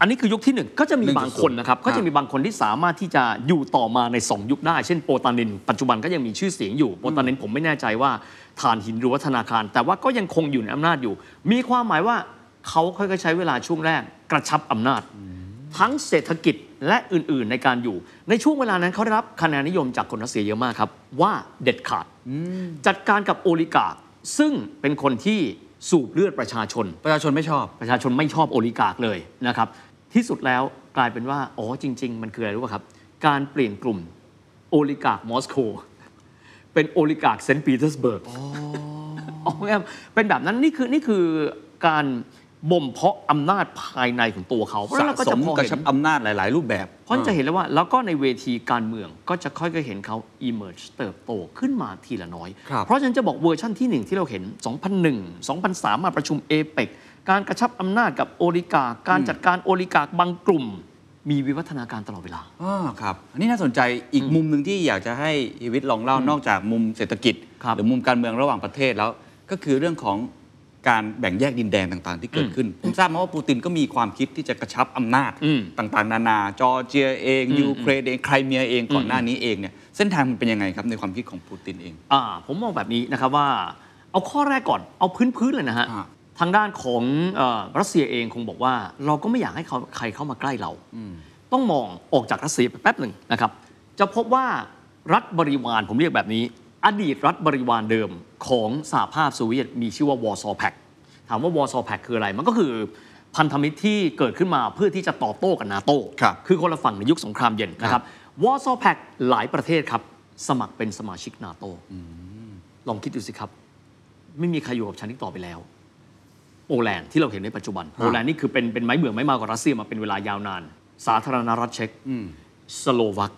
Speaker 1: อั
Speaker 2: นนี้คือยุคที่หนึ่งก็จะมี
Speaker 1: 1.0
Speaker 2: บางคนนะครับ ก็จะมีบางคนที่สามารถที่จะอยู่ต่อมาใน 2 ยุคได้ เช่นโปตานิน ปัจจุบันก็ยังมีชื่อเสียงอยู่โปตานินผมไม่แน่ใจว่าฐานหินหรือว่าธนาคาร แต่ว่าก็ยังคงอยู่ในอำนาจอยู่ มีความหมายว่าเขาค่อยๆใช้เวลาช่วงแรกกระชับอำนาจ ทั้งเศรษฐกิจและอื่นๆในการอยู่ ในช่วงเวลานั้นเขาได้รับคะแนนนิยมจากคนรัสเซียเยอะมากครับ ว่าเด็ดขาดจัดการกับโอลิการ์คซึ่งเป็นคนที่ สูบเลือดประชาชน
Speaker 1: ประชาชนไม่ชอบ
Speaker 2: ประชาชนไม่ชอบโอลิการ์คเลยนะครับ ที่สุดแล้วกลายเป็นว่า อ๋อ จริง ๆ มันคืออะไรรู้ป่ะครับ การเปลี่ยนกลุ่มoligarch มอสโกเป็น oligarch เซนต์ปีเตอร์สเบิร์กอ๋อครับเป็นแบบนั้นนี่คือนี่คือการ บ่มเพาะอำนาจภายในของตัวเขาเพราะฉะนั้นเราก็จะพอเห็
Speaker 1: น สะ
Speaker 2: สมกระ
Speaker 1: ชับ อำนาจหลาย ๆ รูปแบบ
Speaker 2: เพราะจะเห็นเลยว่าแล้วก็ในเวทีการเมืองก็จะค่อยๆเห็นเขา emerge เติบโตขึ้นมาทีละน้อย
Speaker 1: ครับ
Speaker 2: เพราะฉะนั้นจะบอกเวอร์ชั่นที่1 ที่เราเห็น 2001 2003 มาประชุมเอเปกการกระชับอำนาจกับ oligarch การจัดการ oligarch บางกลุ่ม มีวิวัฒนาการตลอดเวลา
Speaker 1: อ่าครับ อันนี้น่าสนใจอีกมุมหนึ่งที่อยากจะให้อีวิทย์ลองเล่านอกจากมุมเศรษฐกิจ
Speaker 2: ครับ
Speaker 1: หรือมุมการเมืองระหว่างประเทศแล้ว ก็คือเรื่องของ การแบ่งแยกดินแดนต่างๆ ที่เกิดขึ้น ผมทราบมาว่าปูตินก็มีความคิดที่จะกระชับอำนาจ
Speaker 2: อืม
Speaker 1: ต่างๆ นานา จอร์เจียเอง ยูเครนเองไครเมียเองก่อนหน้านี้เองเนี่ยเส้นทางมันเป็นยังไงครับในความคิดของปูตินเอง
Speaker 2: อ่าผมมองแบบนี้นะครับว่า เอาข้อแรกก่อนเอาพื้นๆเลยนะฮะ
Speaker 1: อ่า
Speaker 2: ทางด้านของเออรัสเซียเองคงบอกว่า เราก็ไม่อยากให้เขาใครเข้ามาใกล้เราต้องมองออกจากรัสเซียไปแป๊บหนึ่งนะครับ จะพบว่ารัฐบริวารผมเรียกแบบนี้ อดีตรัฐบริวารเดิมของสหภาพโซเวียตมีชื่อว่าวอร์ซอแพคถามว่าวอร์ซอแพคคืออะไร มันก็คือพันธมิตรที่เกิดขึ้นมาเพื่อที่จะตอบโต้กับนาโต้
Speaker 1: ครับ
Speaker 2: คือคนละฝั่งในยุคสงครามเย็นนะครับวอร์ซอแพคหลายประเทศครับ สมัครเป็นสมาชิกนาโต้ลองคิดดูสิครับ ไม่มีใครอยู่กับฉันอีกต่อไปแล้วโปแลนด์ที่เราเห็นในปัจจุบันโปแลนด์นี่คือเป็นเป็นไม้เบื่อไม้เมากับรัสเซียมาเป็นเวลายาวนาน สาธารณรัฐเช็กสโลวัก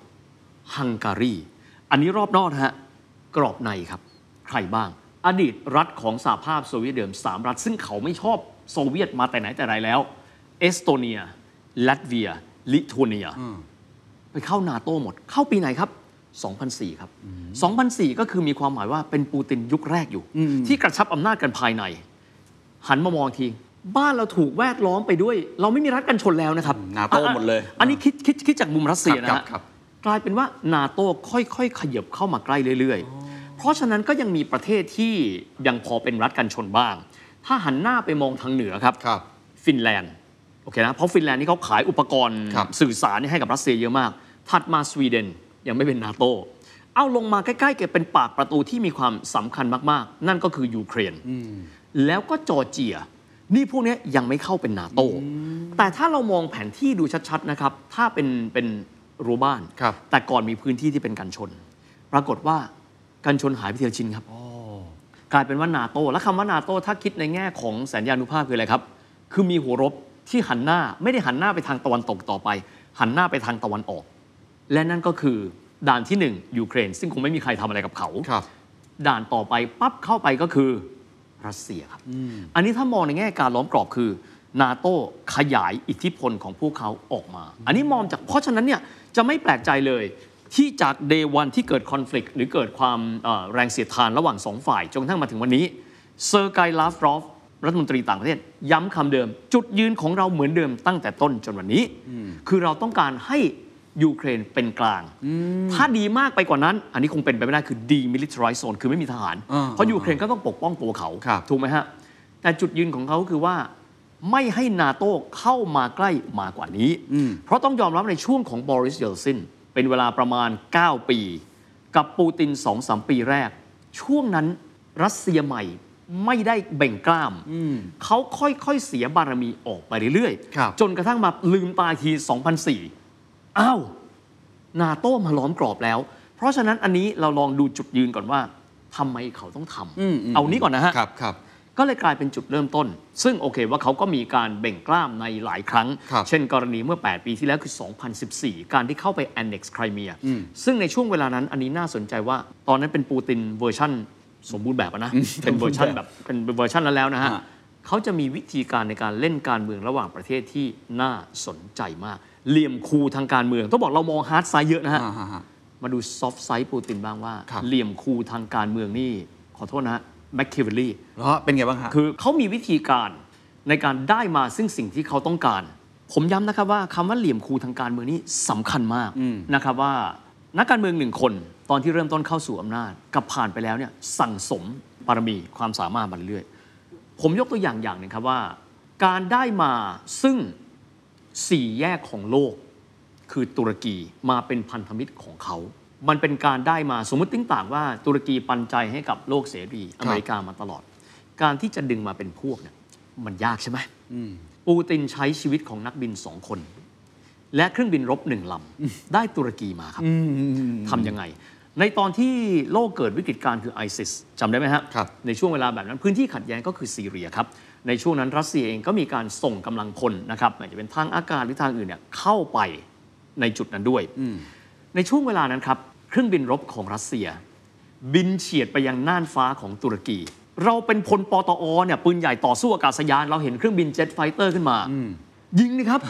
Speaker 2: ฮังการี อันนี้รอบนอกนะฮะ กรอบในครับ ใครบ้าง อดีตรัฐของสหภาพโซเวียตเดิม 3 รัฐ ซึ่งเขาไม่ชอบโซเวียตมาแต่ไหนแต่ไรแล้ว เอสโตเนีย ลัตเวีย ลิทัวเนีย ไปเข้านาโต้หมด เข้าปีไหนครับ 2004 ครับ 2004 ก็คือมีความหมายว่าเป็นปูตินยุคแรกอยู่ ที่กระชับอำนาจกันภายใน หันมามองทีบ้านเราถูกแวดล้อมไปด้วย เราไม่มีรัฐกันชนแล้วนะครับ
Speaker 1: นาโต้หมดเลย
Speaker 2: อันนี้คิดคิดคิดจากมุมรัสเซีย
Speaker 1: ครั
Speaker 2: นะ
Speaker 1: บ
Speaker 2: ฮะ
Speaker 1: ครับ
Speaker 2: กลายเป็นว่านาโต้ค่อยๆ ขยับเข้ามาใกล้เรื่อยๆ เพราะฉะนั้นก็ยังมีประเทศที่ยังพอเป็นรัฐกันชนบ้าง ถ้าหันหน้าไปมองทางเหนือครับ
Speaker 1: ครับ
Speaker 2: ฟินแลนด์โอเคนะเพราะฟินแลนด์นี่เขาขายอุปกรณ์
Speaker 1: ครับ
Speaker 2: สื่อสารนี่ให้กับรัสเซียเยอะมาก ถัดมาสวีเดนยังไม่เป็นนาโตเอาลงมาใกล้ๆเกบเป็นปากประตูที่มีความสำคัญมากๆ นั่นก็คือยูเครนแล้วก็จอร์เจีย นี่พวกเนี้ยยังไม่เข้าเป็นนาโตแต่ถ้าเรามองแผนที่ดูชัดๆนะครับ ถ้าเป็นเป็นรั้วบ้าน
Speaker 1: ครับ
Speaker 2: แต่ก่อนมีพื้นที่ที่เป็นกันชน ปรากฏว่า กันชนหายไปทีละชิ้นครับกลายเป็นว่านาโตและคำว่านาโตถ้าคิดในแง่ของสัญญานุภาพคืออะไรครับ คือมีหัวรบที่หันหน้าไม่ได้หันหน้าไปทางตะวันตกต่อไป หันหน้าไปทางตะวันออก และนั่นก็คือด่านที่หนึ่งยูเครน ซึ่งคงไม่มีใครทำอะไรกับเขา
Speaker 1: ครับ
Speaker 2: ด่านต่อไปปั๊บเข้าไปก็คือรัสเซียครับอันนี้ถ้ามองในแง่การล้อมกรอบคือนาโตขยายอิทธิพลของพวกเขาออกมา อันนี้มองจากเพราะฉะนั้นเนี่ยจะไม่แปลกใจเลย ที่จากเดวันที่เกิดคอน FLICT หรือเกิดความเอ่อแรงเสียดทานระหว่างสองฝ่าย จนกระทั่งมาถึงวันนี้เซอร์ไกลาฟรอฟรัฐมนตรีต่างประเทศ ย้ำคำเดิม จุดยืนของเราเหมือนเดิมตั้งแต่ต้นจนวันนี้ คือเราต้องการให้ยูเครนเป็นกลาง ถ้าดีมากไปกว่านั้น อันนี้คงเป็นไปไม่ได้คือ demilitarize zone คือไม่มีทหาร
Speaker 1: อ่า
Speaker 2: เพราะยูเครนก็ต้องปกป้องตัวเขา
Speaker 1: ครับ
Speaker 2: ถูกไหมฮะ แต่จุดยืนของเขาคือว่าไม่ให้นาโต้เข้ามาใกล้มากกว่านี้ เพราะต้องยอมรับในช่วงของบอริสเยลซิน เป็นเวลาประมาณ 9 ปี กับปูติน 2-3 ปีแรก ช่วงนั้นรัสเซียใหม่ไม่ได้เบ่งกล้าม เขาค่อยๆเสียบารมีออกไปเรื่อย
Speaker 1: ครับ
Speaker 2: จนกระทั่งมาลืมตาที 2004 อ้าว นาโต้มาล้อมกรอบแล้ว เพราะฉะนั้นอันนี้เราลองดูจุดยืนก่อนว่าทำไมเขาต้องทำ
Speaker 1: อืมอืม
Speaker 2: เอานี้ก่อนนะฮะ
Speaker 1: ครับครับ
Speaker 2: ก็เลยกลายเป็นจุดเริ่มต้น ซึ่งโอเคว่าเขาก็มีการเบ่งกล้ามในหลายครั้ง
Speaker 1: ครับ
Speaker 2: เช่นกรณีเมื่อ 8 ปีที่แล้วคือ 2014 การที่เข้าไป annex ไครเมีย ซึ่งในช่วงเวลานั้นอันนี้น่าสนใจว่า ตอนนั้นเป็นปูตินเวอร์ชั่นสมบูรณ์แบบอะนะ เป็นเวอร์ชันแบบเป็นเวอร์ชันนั้นแล้วนะฮะ
Speaker 1: ฮะ
Speaker 2: เขาจะมีวิธีการในการเล่นการเมืองระหว่างประเทศที่น่าสนใจมาก เหลี่ยมคูทางการเมือง ต้องบอกเรามอง hard side เยอะนะฮะ
Speaker 1: อ่าฮะฮะ
Speaker 2: มาดู soft side ปูตินบ้างว่า
Speaker 1: ครับ
Speaker 2: เหลี่ยมคูทางการเมืองนี่ขอโทษนะฮะ Machiavelli
Speaker 1: แล้วเป็นไงบ้างฮะ
Speaker 2: คือเขามีวิธีการในการได้มาซึ่งสิ่งที่เขาต้องการ ผมย้ำนะครับว่าคำว่าเหลี่ยมคูทางการเมืองนี่สำคัญมากนะครับว่านักการเมืองหนึ่งคนตอนที่เริ่มต้นเข้าสู่อำนาจกับผ่านไปแล้วเนี่ยสั่งสมบารมีความสามารถมาเรื่อยๆผมยกตัวอย่างอย่างหนึ่งครับว่า การได้มาซึ่งสี่แยกของโลก คือตุรกีมาเป็นพันธมิตรของเขา มันเป็นการได้มาสมมติติ้งต่างว่าตุรกีปันใจให้กับโลกเสรีอเมริกามาตลอด การที่จะดึงมาเป็นพวกเนี่ยมันยากใช่ไหมปูตินใช้ชีวิตของนักบินสองคน และเครื่องบินรบหนึ่งลำได้ตุรกีมาครับทำยังไง ในตอนที่โลกเกิดวิกฤตการณ์คือไอซิสจำได้ไหมฮะ
Speaker 1: ครับ
Speaker 2: ในช่วงเวลาแบบนั้นพื้นที่ขัดแย้งก็คือซีเรียครับในช่วงนั้นรัสเซียเองก็มีการส่งกำลังพลนะครับไม่ว่าจะเป็นทางอากาศหรือทางอื่นเนี่ยเข้าไปในจุดนั้นด้วยในช่วงเวลานั้นครับ เครื่องบินรบของรัสเซีย บินเฉียดไปยังน่านฟ้าของตุรกี เราเป็นพลปตอเนี่ยปืนใหญ่ต่อสู้อากาศยาน เราเห็นเครื่องบิน jet fighter ขึ้นมายิงนี่ครับ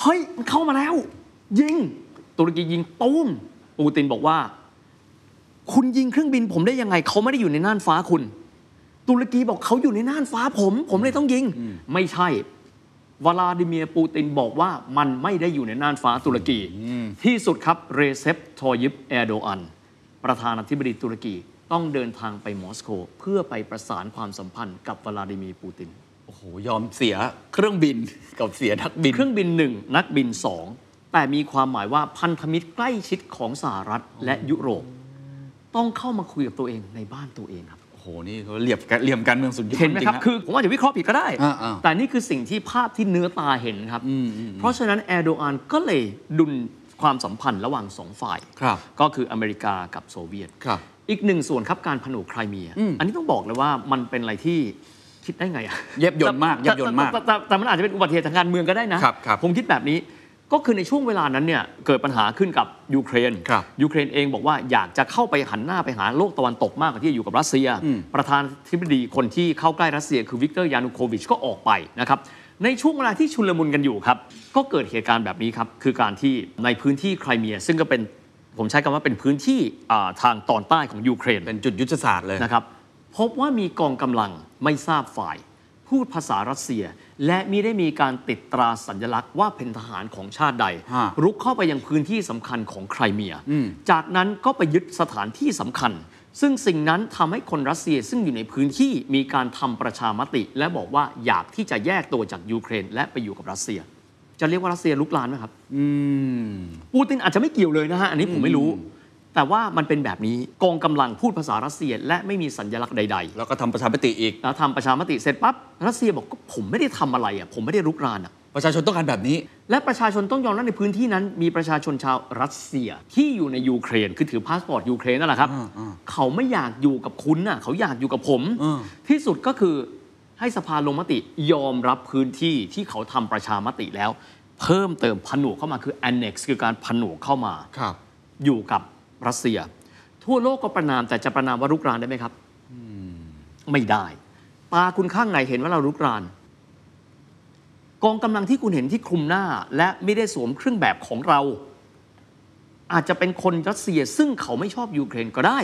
Speaker 2: เฮ้ยมันเข้ามาแล้ว ยิง ตุรกียิงตูมปูตินบอกว่า คุณยิงเครื่องบินผมได้ยังไงเขาไม่ได้อยู่ในน่านฟ้าคุณ ตุรกีบอกเขาอยู่ในน่านฟ้าผม ผมเลยต้องยิง ไม่ใช่ วลาดิเมียร์ปูตินบอกว่ามันไม่ได้อยู่ในน่านฟ้าตุรกี ที่สุดครับเรเซปทอยิปแอร์โดอัน ประธานาธิบดีตุรกีต้องเดินทางไปมอสโก เพื่อไปประสานความสัมพันธ์กับวลาดิเมียร์ปูติน
Speaker 1: โอ้โห ยอมเสียเครื่องบินกับเสียนักบิน
Speaker 2: เครื่องบินหนึ่งนักบินสองแต่มีความหมายว่าพันธมิตรใกล้ชิดของสหรัฐและยุโรป ต้องเข้ามาคุยกับตัวเองในบ้านตัวเองครับ
Speaker 1: โอ้โหนี่เขาเหลี่ยมกันเหลี่ยมการเมืองสุดยอด
Speaker 2: เห็นไหมครับ
Speaker 1: จงๆะ
Speaker 2: คือผมอาจจะวิเคราะห์ผิดก็ได้
Speaker 1: อ่าๆ
Speaker 2: แต่นี่คือสิ่งที่ภาพที่เนื้อตาเห็นครับ เพราะฉะนั้นแอร์โดอานก็เลยดุลความสัมพันธ์ระหว่างสองฝ่าย
Speaker 1: ครับ
Speaker 2: ก็คืออเมริกากับโซเวียต
Speaker 1: ครับ
Speaker 2: อีกหนึ่งส่วนครับการผนวกไครเมีย อันนี้ต้องบอกเลยว่ามันเป็นอะไรที่คิดได้ไงอะ
Speaker 1: เย็บยนต์มาก
Speaker 2: แต่
Speaker 1: เย็บยนต์มาก
Speaker 2: แต่แต่แต่แต่มันอาจจะเป็นอุบัติเหตุทางการเมืองก็ได้นะ
Speaker 1: ครับครับ
Speaker 2: ผมคิดแบบนี้ ก็คือในช่วงเวลานั้นเนี่ยเกิดปัญหาขึ้นกับยูเครน
Speaker 1: ครับ
Speaker 2: ยูเครนเองบอกว่าอยากจะเข้าไปหันหน้าไปหาโลกตะวันตกมากกว่าที่จะอยู่กับรัสเซียประธานาธิบดีคนที่เข้าใกล้รัสเซียคือวิกเตอร์ยานุโควิชก็ออกไปนะครับ ในช่วงเวลาที่ชุลมุนกันอยู่ครับ ก็เกิดเหตุการณ์แบบนี้ครับ คือการที่ในพื้นที่ไครเมีย ซึ่งก็เป็นผมใช้คำว่าเป็นพื้นที่อ่าทางตอนใต้ของยูเครน
Speaker 1: เป็นจุดยุทธศาสตร์เลย
Speaker 2: นะครับพบว่ามีกองกำลังไม่ทราบฝ่าย พูดภาษารัสเซีย และมิได้มีการติดตราสัญลักษณ์ว่าเป็นทหารของชาติใด
Speaker 1: ฮะ
Speaker 2: รุกเข้าไปยังพื้นที่สำคัญของไครเมียจากนั้นก็ไปยึดสถานที่สำคัญ ซึ่งสิ่งนั้นทำให้คนรัสเซียซึ่งอยู่ในพื้นที่มีการทำประชามติ และบอกว่าอยากที่จะแยกตัวจากยูเครน และไปอยู่กับรัสเซีย จะเรียกว่ารัสเซียรุกรานไหมครับ
Speaker 1: อืม
Speaker 2: ปูตินอาจจะไม่เกี่ยวเลยนะฮะ อันนี้ผมไม่รู้ แต่ว่ามันเป็นแบบนี้กองกำลังพูดภาษารัสเซีย และไม่มีสัญลักษณ์ใด
Speaker 1: แล้วก็ทำประชามติอีก
Speaker 2: ๆแล้วทำประชามติเสร็จปั๊บรัสเซียบอกก็ผมไม่ได้ทำอะไรอะผมไม่ได้รุกรานอะ
Speaker 1: ประชาชนต้องการแบบนี้
Speaker 2: และประชาชนต้องยอมรับในพื้นที่นั้น มีประชาชนชาวรัสเซียที่อยู่ในยูเครนคือถือพาสปอร์ตยูเครนนั่นแหละครับ
Speaker 1: อ่าอ่า
Speaker 2: เขาไม่อยากอยู่กับคุณน่ะเขาอยากอยู่กับผม
Speaker 1: อ่า
Speaker 2: ที่สุดก็คือให้สภาลงมติยอมรับพื้นที่ที่เขาทำประชามติแล้ว เพิ่มเติมผนวกเข้ามาคือ annex คือการผนวกเข้ามา
Speaker 1: ครับ
Speaker 2: อยู่กับ รัสเซีย ทั่วโลกก็ประนามแต่จะประนามว่ารุกรานได้ไหมครับไม่ได้ตาคุณข้างไหนเห็นว่าเรารุกราน กองกำลังที่คุณเห็นที่คลุมหน้า และไม่ได้สวมเครื่องแบบของเรา อาจจะเป็นคนรัสเซียซึ่งเขาไม่ชอบยูเครนก็ได้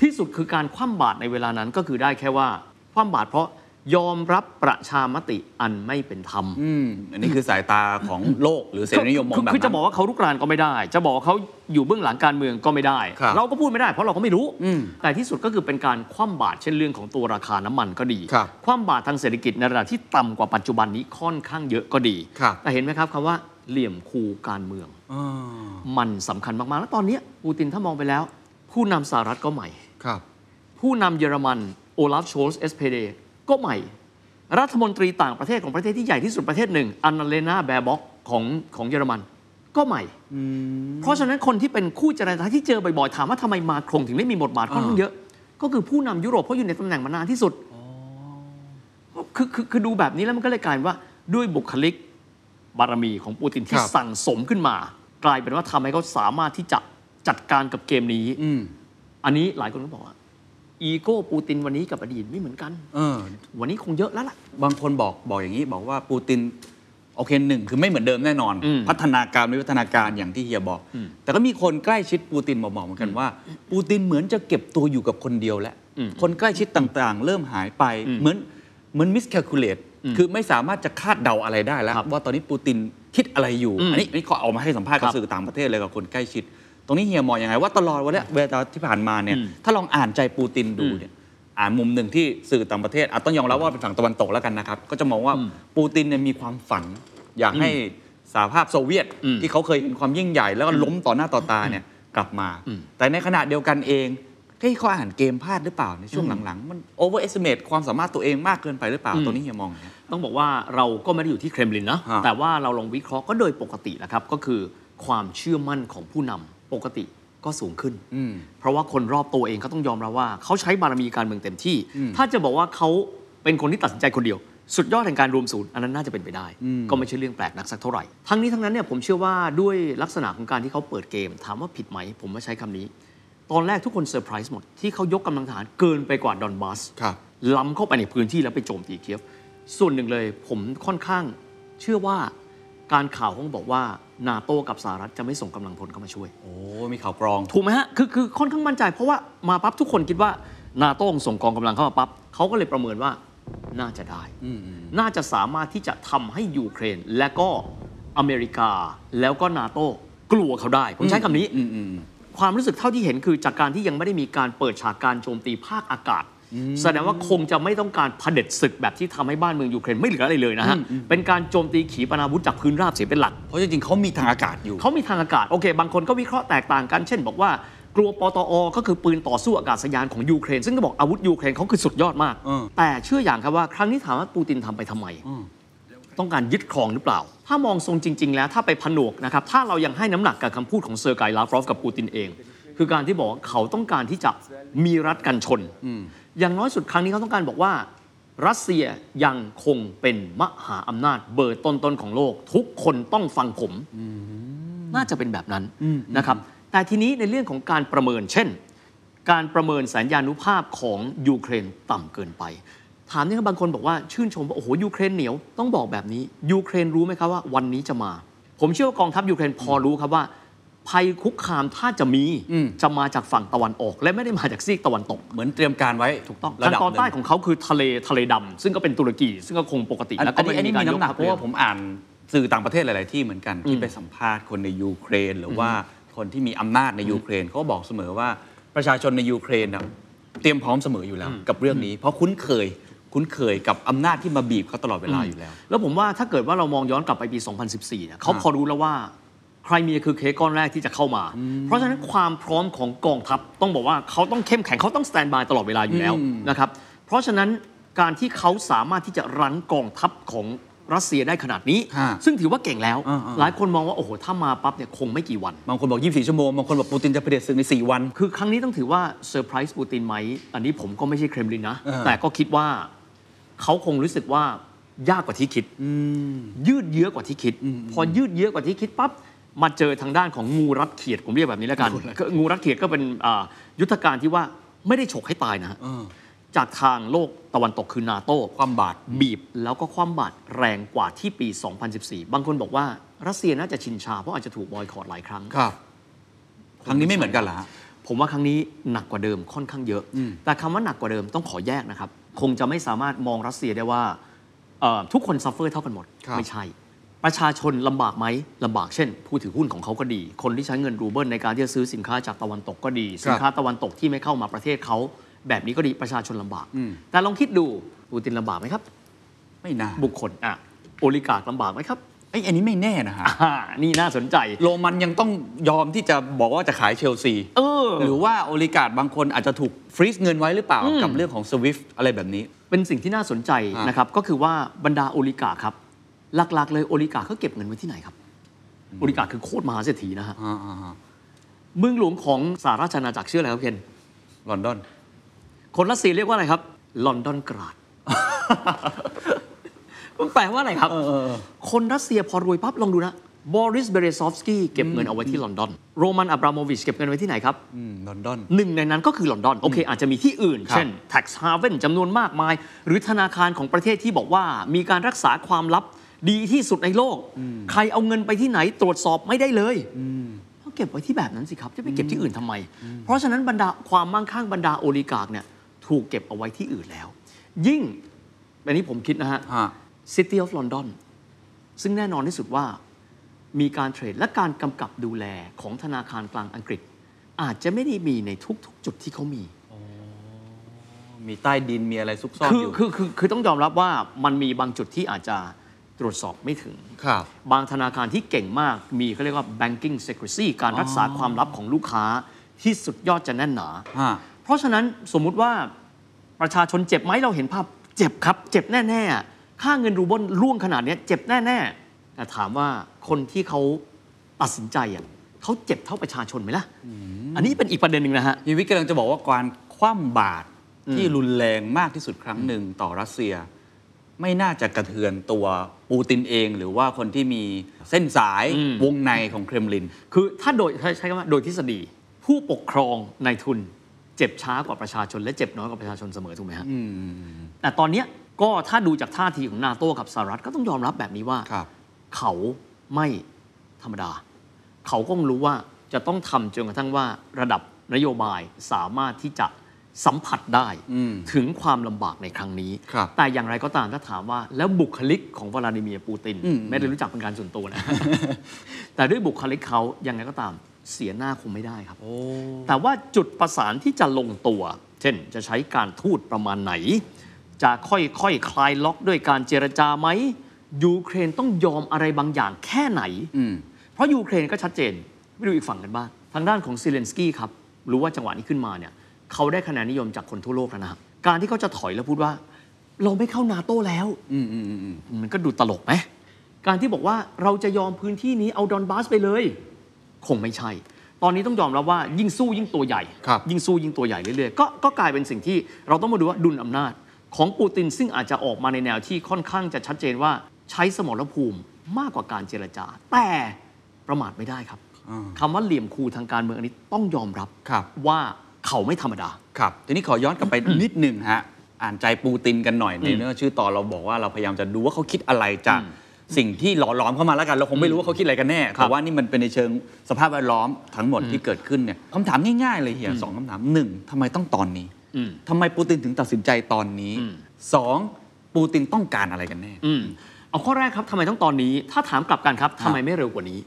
Speaker 2: ที่สุดคือการคว่ำบาตรในเวลานั้นก็คือได้แค่ว่าคว่ำบาตรเพราะ ยอมรับประชามติอันไม่เป็นธรรม
Speaker 1: อืมอันนี้คือสายตาของโลกหรือเสรีนิยมมอง
Speaker 2: คือ
Speaker 1: แบบ
Speaker 2: คือจะ
Speaker 1: นั้น
Speaker 2: บอกว่าเขารุกรานก็ไม่ได้ จะบอกว่าเขาอยู่เบื้องหลังการเมืองก็ไม่ได้
Speaker 1: ครับ
Speaker 2: เราก็พูดไม่ได้เพราะเราก็ไม่รู้
Speaker 1: อืม
Speaker 2: แต่ที่สุดก็คือเป็นการคว่ำบาตรเช่นเรื่องของตัวราคาน้ำมันก็ดี
Speaker 1: ครับ
Speaker 2: คว่ำบาตรทางเศรษฐกิจในระดับที่ต่ำกว่าปัจจุบันนี้ค่อนข้างเยอะก็ดี
Speaker 1: ครับ
Speaker 2: แต่เห็นไหมครับคำว่าเหลี่ยมคูการเมือง
Speaker 1: อ่า
Speaker 2: มันสำคัญมากๆ แล้วตอนเนี้ยปูตินถ้ามองไปแล้ว ผู้นำสหรัฐก็ใหม่
Speaker 1: ครับ
Speaker 2: ผู้นำเยอรมันโอลาฟโชลส์ SPD ก็ใหม่ รัฐมนตรีต่างประเทศของประเทศที่ใหญ่ที่สุดประเทศหนึ่งอันนาเลนาแบร์บ็อกของของเยอรมัน ก็ใหม่ เพราะฉะนั้นคนที่เป็นคู่เจรจาที่เจอบ่อยๆถามว่าทำไมมาครงถึงได้มีบทบาทค่อนข้างเยอะ ก็คือผู้นำยุโรปเพราะอยู่ในตำแหน่งมานานที่สุดคือคือคือดูแบบนี้แล้วมันก็เลยกลายเป็นว่าด้วยบุคลิกบารมีของปูตินที่
Speaker 1: ครับ
Speaker 2: สั่งสมขึ้นมา กลายเป็นว่าทำให้เขาสามารถที่จะจัดการกับเกมนี้
Speaker 1: อืม
Speaker 2: อันนี้หลายคนก็บอกว่า อีโก้ปูตินวันนี้กับอดีตไม่เหมือนกัน
Speaker 1: เออ
Speaker 2: วันนี้คงเยอะแล้วล่ะ
Speaker 1: บางคนบอกบอกอย่างนี้บอกว่าปูตินโอเคหนึ่งคือไม่เหมือนเดิมแน่นอน
Speaker 2: อืม
Speaker 1: พัฒนาการไม่พัฒนาการอย่างที่เฮียบอก
Speaker 2: อืม
Speaker 1: แต่ก็มีคนใกล้ชิดปูตินบอกๆเหมือนกันว่า ปูตินเหมือนจะเก็บตัวอยู่กับคนเดียวแล้ว
Speaker 2: อืม
Speaker 1: คนใกล้ชิดต่างๆ เริ่มหายไป
Speaker 2: อืม
Speaker 1: เหมือนเหมือน miscalculate
Speaker 2: อืม
Speaker 1: คือไม่สามารถจะคาดเดาอะไรได้แล้ว
Speaker 2: ครับ
Speaker 1: ว่าตอนนี้ปูตินคิดอะไรอยู่
Speaker 2: อืม
Speaker 1: อันนี้อันนี้เขาเอามาให้สัมภาษณ์กับ
Speaker 2: ครับ
Speaker 1: สื่อต่างประเทศเลยกับคนใกล้ชิด ตรงนี้เฮียมองยังไงว่าตลอดวันเนี้ยเวลาที่ผ่านมาเนี่ย
Speaker 2: อืม
Speaker 1: ถ้าลองอ่านใจปูตินดู
Speaker 2: อืม
Speaker 1: เนี่ยอ่านมุมหนึ่งที่สื่อต่างประเทศอาจต้องยอมรับว่าเป็นฝั่งตะวันตกแล้วกันนะครับ ก็จะมองว่า
Speaker 2: อืม
Speaker 1: ปูตินเนี่ยมีความฝัน อยากให้สหภาพโซเวียต
Speaker 2: อืม
Speaker 1: ที่เขาเคยเห็นความยิ่งใหญ่ แล้วก็ล้มต่อหน้าต่อตาเนี่ยกลับมา
Speaker 2: อืม
Speaker 1: แต่ในขณะเดียวกันเองที่เขาอ่านเกมพลาดหรือเปล่าในช่วงหลังๆ มัน overestimate ความสามารถตัวเองมากเกินไปหรือเปล่า
Speaker 2: อืม
Speaker 1: ตัวนี้เฮียมองไง
Speaker 2: ต้องบอกว่าเราก็ไม่ได้อยู่ที่เครมลินนะ
Speaker 1: ฮะ
Speaker 2: แต่ว่าเราลองวิเคราะห์ก็โดยปกติแหละครับก็คือความเชื่อมั่นของผู้นำ ปกติก็สูงขึ้น
Speaker 1: อืม
Speaker 2: เพราะว่าคนรอบตัวเองก็ต้องยอมรับว่าเขาใช้บารมีการเมืองเต็มที่
Speaker 1: อืม
Speaker 2: ถ้าจะบอกว่าเขาเป็นคนที่ตัดสินใจคนเดียว สุดยอดแห่งการรวมศูนย์อันนั้นน่าจะเป็นไปได้
Speaker 1: อืม
Speaker 2: ก็ไม่ใช่เรื่องแปลกนักสักเท่าไหร่ ทั้งนี้ทั้งนั้นเนี่ยผมเชื่อว่าด้วยลักษณะของการที่เขาเปิดเกม ถามว่าผิดไหม ผมไม่ใช้คำนี้ ตอนแรกทุกคนเซอร์ไพรส์หมดที่เขายกกำลังทหารเกินไปกว่าดอนบัส
Speaker 1: ครับ
Speaker 2: ล้ำเข้าไปในพื้นที่แล้วไปโจมตีเคียฟส่วนหนึ่งเลย ผมค่อนข้างเชื่อว่า การข่าวเขาบอกว่านาโต้กับสหรัฐจะไม่ส่งกำลังพลเข้ามาช่วย
Speaker 1: โอ้ มีข่าวกรอง
Speaker 2: ถูกไหมฮะ คือคือค่อนข้างมั่นใจ เพราะว่ามาปั๊บทุกคนคิดว่านาโต้ส่งกองกำลังเข้ามาปั๊บเขาก็เลยประเมินว่าน่าจะได้
Speaker 1: อืม
Speaker 2: น่าจะสามารถที่จะทำให้ยูเครน และก็อเมริกาแล้วก็นาโต้กลัวเขาได้ ผมใช้คำนี้
Speaker 1: อืมอืม
Speaker 2: ความรู้สึกเท่าที่เห็นคือจากการที่ยังไม่ได้มีการเปิดฉากการโจมตีภาคอากาศ แสดงว่าคงจะไม่ต้องการเผด็จศึกแบบที่ทำให้บ้านเมืองยูเครนไม่เหลืออะไรเลยนะฮะ เป็นการโจมตีขีปนาวุธจากพื้นราบเสียเป็นหลัก
Speaker 1: เพราะจริงๆเขามีทางอากาศอยู่
Speaker 2: เขามีทางอากาศ โอเค บางคนก็วิเคราะห์แตกต่างกัน เช่น บอกว่ากลัวปตอ ก็คือปืนต่อสู้อากาศยานของยูเครน ซึ่งก็บอกอาวุธยูเครนเขาคือสุดยอดมาก
Speaker 1: เออ
Speaker 2: แต่เชื่ออย่างครับว่าครั้งนี้ถามว่าปูตินทำไปทำไม ต้องการยึดครองหรือเปล่า ถ้ามองทรงจริง ๆ แล้วถ้าไปผนวกนะครับ ถ้าเรายังให้น้ำหนักกับคำพูดของเซอร์ไกายลาฟรอฟกับปูตินเอง คือการที่บอกว่าเขาต้องการที่จะมีรัฐกันชน อย่างน้อยสุดครั้งนี้เขาต้องการบอกว่า รัสเซียยังคงเป็นมหาอำนาจเบอร์ต้นๆของโลก ทุกคนต้องฟังผมน่าจะเป็นแบบนั้นนะครับแต่ทีนี้ในเรื่องของการประเมิน เช่น การประเมินแสนยานุภาพของยูเครนต่ำเกินไป ถามนี่ครับบางคนบอกว่าชื่นชมว่าโอ้โหยูเครนเหนียวต้องบอกแบบนี้ยูเครนรู้ไหมครับว่าวันนี้จะมา ผมเชื่อว่ากองทัพยูเครนพอรู้ครับว่า ภัยคุกคามถ้าจะมี
Speaker 1: อืม
Speaker 2: จะมาจากฝั่งตะวันออก และไม่ได้มาจากซีกตะวันตก
Speaker 1: เหมือนเตรียมการไว้
Speaker 2: ถูกต้อง
Speaker 1: ระ
Speaker 2: ทาง
Speaker 1: ดับ
Speaker 2: ตอน
Speaker 1: ห
Speaker 2: ใต้
Speaker 1: นึ่ง
Speaker 2: ของเขาคือทะเลทะเลดำซึ่งก็เป็นตุรกี ซึ่งก็คงปกติ
Speaker 1: อัน
Speaker 2: แล้วก็
Speaker 1: อันนี้
Speaker 2: ไม่
Speaker 1: อัน
Speaker 2: ได้
Speaker 1: นี้
Speaker 2: มี
Speaker 1: มี
Speaker 2: การย
Speaker 1: น้ำหนัก
Speaker 2: ก
Speaker 1: เพราะว่าผมอ่านสื่อต่างประเทศหลาย ๆ ที่เหมือนกันที่ไปสัมภาษณ์คนในยูเครน หรือว่าคนที่มีอำนาจในยูเครนเขาก็บอกเสมอว่าประชาชนในยูเครนน่ะเตรียมพร้อมเสมออยู่แล้ว กับเรื่องนี้ เพราะคุ้นเคยคุ้นเคยกับอำนาจที่มาบีบเขาตลอดเวลาอยู่แล้ว
Speaker 2: แล้วผมว่าถ้าเกิดว่าเรามองย้อนกลับไปปี 2014เนี่ยเขาพอรู้แล้วว่า ใครเมียคือเค้กก้อนแรกที่จะเข้ามา เพราะฉะนั้นความพร้อมของกองทัพต้องบอกว่าเขาต้องเข้มแข็งเขาต้องสแตนบายตลอดเวลาอยู่แล้วนะครับเพราะฉะนั้นการที่เขาสามารถที่จะรั้นกองทัพของรัสเซียได้ขนาดนี้
Speaker 1: ฮะ
Speaker 2: ซึ่งถือว่าเก่งแล้ว
Speaker 1: อ่าๆ
Speaker 2: หลายคนมองว่า โอ้โห ถ้ามาปั๊บเนี่ยคงไม่กี่วัน
Speaker 1: บางคนบอก 24 ชั่วโมง บางคนบอกปูตินจะเผด็จศึกใน 4 วัน
Speaker 2: คือครั้งนี้ต้องถือว่าเซอร์ไพรส์ปูตินไหม อันนี้ผมก็ไม่ใช่เครมลินนะ
Speaker 1: เออ
Speaker 2: แต่ก็คิดว่าเขาคงรู้สึกว่ายากกว่าที่คิด ยืดเยื้อกว่าที่คิด พอยืดเยื้อกว่าที่คิดปั๊บ มาเจอทางด้านของงูรัดเขียดผมเรียกแบบนี้แล้วกันก็งูรัดเขียดก็เป็นอ่ายุทธการที่ว่าไม่ได้ฉกให้ตายนะฮะ
Speaker 1: เออ
Speaker 2: จากทางโลกตะวันตกคือนาโต้
Speaker 1: คว่ำบาตร
Speaker 2: บีบ แล้วก็คว่ำบาตรแรงกว่าที่ปี 2014 บางคนบอกว่ารัสเซียน่าจะชินชาเพราะอาจจะถูกบอยคอตหลายครั้ง
Speaker 1: ครับครั้งนี้ไม่เหมือนกันเหรอฮะ
Speaker 2: ผมว่าครั้งนี้หนักกว่าเดิมค่อนข้างเยอะ
Speaker 1: อืม
Speaker 2: แต่คำว่าหนักกว่าเดิมต้องขอแยกนะครับ คงจะไม่สามารถมองรัสเซียได้ว่าเอ่อทุกคน suffer เท่ากันหมด ไม่ใช่ ประชาชนลำบากไหมลำบากเช่น ผู้ถือหุ้นของเขาก็ดี คนที่ใช้เงินรูเบิลในการที่จะซื้อสินค้าจากตะวันตกก็ดี สินค้าตะวันตกที่ไม่เข้ามาประเทศเขาแบบนี้ก็ดีประชาชนลำบาก
Speaker 1: อืม
Speaker 2: แต่ลองคิดดูปูตินลำบากไหมครับ
Speaker 1: ไม่น่า
Speaker 2: บุคคลอะ oligarch ลำบากไหมครับ
Speaker 1: ไอ้ยอันนี้ไม่แน่นะฮะ
Speaker 2: อ่านี่น่าสนใจ
Speaker 1: โรมันยังต้องยอมที่จะบอกว่าจะขายเชลซี
Speaker 2: เออ
Speaker 1: หรือว่า oligarch บางคนอาจจะถูก freeze เงินไว้หรือเปล่า
Speaker 2: อืม
Speaker 1: กับเรื่องของ SWIFT อะไรแบบนี้
Speaker 2: เป็นสิ่งที่น่าสนใจ
Speaker 1: อะ
Speaker 2: นะครับก็คือว่าบรรดา oligarch ครับ หลักๆ เลย oligarch เขาเก็บเงินไว้ที่ไหนครับ oligarch คือโคตรมหาเศรษฐีนะฮะ
Speaker 1: อ่าอ่าอ่า
Speaker 2: เมืองหลวงของสหราชอาณาจักรชื่ออะไรครับเคน
Speaker 1: ลอนดอน
Speaker 2: คนรัสเซียเรียกว่าอะไรครับ ลอนดอนกราดมันแปลว่าอะไรครับ คนรัสเซียพอรวยปั๊บลองดูนะบอริสเบเรซอฟสกี้เก็บเงินเอาไว้ที่ลอนดอน โรมันอับราโมวิชเก็บเงินไว้ที่ไหนครับ
Speaker 1: อืมลอนดอน
Speaker 2: หนึ่งในนั้นก็คือลอนดอน โอเค อาจจะมีที่อื่น
Speaker 1: ครับ
Speaker 2: เช่น tax haven จำนวนมากมาย หรือธนาคารของประเทศที่บอกว่ามีการรักษาความลับ ดีที่สุดในโลก ใครเอาเงินไปที่ไหนตรวจสอบไม่ได้เลยก็เก็บไว้ที่แบบนั้นสิครับ จะไปเก็บที่อื่นทำไม เพราะฉะนั้นบรรดาความมั่งคั่งบรรดา oligarch เนี่ยถูกเก็บเอาไว้ที่อื่นแล้ว ยิ่งอันนี้ผมคิดนะฮะ
Speaker 1: ฮะ
Speaker 2: City of London ซึ่งแน่นอนที่สุดว่ามีการเทรดและการกำกับดูแลของธนาคารกลางอังกฤษ อาจจะไม่ได้มีในทุกๆ จุดที่เขามี
Speaker 1: มีใต้ดินมีอะไรซุกซ่อน
Speaker 2: คือ
Speaker 1: อยู่
Speaker 2: คือคือคือต้องยอมรับว่ามันมีบางจุดที่อาจจะ ตรวจสอบไม่ถึง
Speaker 1: ครับ
Speaker 2: บางธนาคารที่เก่งมากมีเขาเรียกว่า banking secrecy การรักษาความลับของลูกค้าที่สุดยอดจะแน่นหนา
Speaker 1: ฮะ
Speaker 2: เพราะฉะนั้นสมมุติว่าประชาชนเจ็บไหมเราเห็นภาพเจ็บครับ เจ็บแน่ ๆ ค่าเงินรูเบิลร่วงขนาดเนี้ยเจ็บแน่ ๆ แต่ถามว่าคนที่เขาตัดสินใจอะเขาเจ็บเท่าประชาชนไหมล่ะ อันนี้เป็นอีกประเด็นหนึ่งนะฮะ
Speaker 1: ยีวิทย์กำลังจะบอกว่าการคว่ำบาตรที่รุนแรงมากที่สุดครั้งหนึ่งต่อรัสเซีย ไม่น่าจะกระเทือนตัวปูตินเอง หรือว่าคนที่มีเส้นสาย
Speaker 2: อืม
Speaker 1: วงในของเครมลิน
Speaker 2: คือถ้าโดยใช้คำว่าโดยทฤษฎี ผู้ปกครองในทุนเจ็บช้ากว่าประชาชน และเจ็บน้อยกว่าประชาชนเสมอถูกไหมฮะแต่ตอนเนี้ยก็ถ้าดูจากท่าทีของนาโต้กับสหรัฐก็ต้องยอมรับแบบนี้ว่า
Speaker 1: ครับ
Speaker 2: เขาไม่ธรรมดา เขาก็รู้ว่าจะต้องทำจนกระทั่งว่าระดับนโยบายสามารถที่จะ สัมผัสได้
Speaker 1: อืม
Speaker 2: ถึงความลำบากในครั้งนี้
Speaker 1: ครับ
Speaker 2: แต่อย่างไรก็ตามถ้าถามว่า แล้วบุคลิกของวลาดิเมียร์ปูติน
Speaker 1: อืม
Speaker 2: ไม่ได้รู้จักเป็นการส่วนตัวนะ แต่ด้วยบุคลิกเขายังไงก็ตามเสียหน้าคงไม่ได้ครับ แต่ว่าจุดประสานที่จะลงตัว เช่นจะใช้การทูตประมาณไหน จะค่อยๆคคลายล็อกด้วยการเจรจาไหมยูเครนต้องยอมอะไรบางอย่างแค่ไหน
Speaker 1: อืม
Speaker 2: เพราะยูเครนก็ชัดเจนไปดูอีกฝั่งกันบ้างทางด้านของซิเลนสกี้ครับรู้ว่าจังหวะนี้ขึ้นมาเนี่ย เขาได้คะแนนนิยมจากคนทั่วโลกแล้วนะครับการที่เขาจะถอยแล้วพูดว่า เราไม่เข้านาโต้แล้ว
Speaker 1: อืมอืมอืมอืม
Speaker 2: มันก็ดูตลกไหมการที่บอกว่าเราจะยอมพื้นที่นี้เอาดอนบาสไปเลย คงไม่ใช่ ตอนนี้ต้องยอมรับว่ายิ่งสู้ยิ่งตัวใหญ่
Speaker 1: ครับ
Speaker 2: ยิ่งสู้ยิ่งตัวใหญ่เรื่อยๆก็ก็กลายเป็นสิ่งที่เราต้องมาดูว่าดุลอำนาจ ของปูตินซึ่งอาจจะออกมาในแนวที่ค่อนข้างจะชัดเจนว่าใช้สมรภูมิมากกว่าการเจรจา แต่ประมาทไม่ได้ครับ
Speaker 1: อ่า
Speaker 2: คำว่าเหลี่ยมคูทางการเมืองอันนี้ต้องยอมรับ
Speaker 1: ครับ
Speaker 2: ว่า เขาไม่ธรรมดา
Speaker 1: ครับ ทีนี้ขอย้อนกลับไปนิดหนึ่งฮะ อ่านใจปูตินกันหน่อยในเนื้อชื่อตอนเราบอกว่าเราพยายามจะดูว่าเขาคิดอะไรจากสิ่งที่หล่อหลอมเข้ามาแล้วกัน เราคงไม่รู้ว่าเขาคิดอะไรกันแน่
Speaker 2: ครับ
Speaker 1: แต่ว่านี่มันเป็นในเชิงสภาพแวดล้อมทั้งหมดที่เกิดขึ้นเนี่ยคำถามง่ายๆเลยเฮียสองคำถามหนึ่งทำไมต้องตอนนี้
Speaker 2: อืม
Speaker 1: ทำไมปูตินถึงตัดสินใจตอนนี้
Speaker 2: อืม
Speaker 1: สองปูตินต้องการอะไรกันแน่
Speaker 2: อืมเอาข้อแรกครับทำไมต้องตอนนี้ ถ้าถามกลับกันครับทำไมไม่เร็วกว่านี้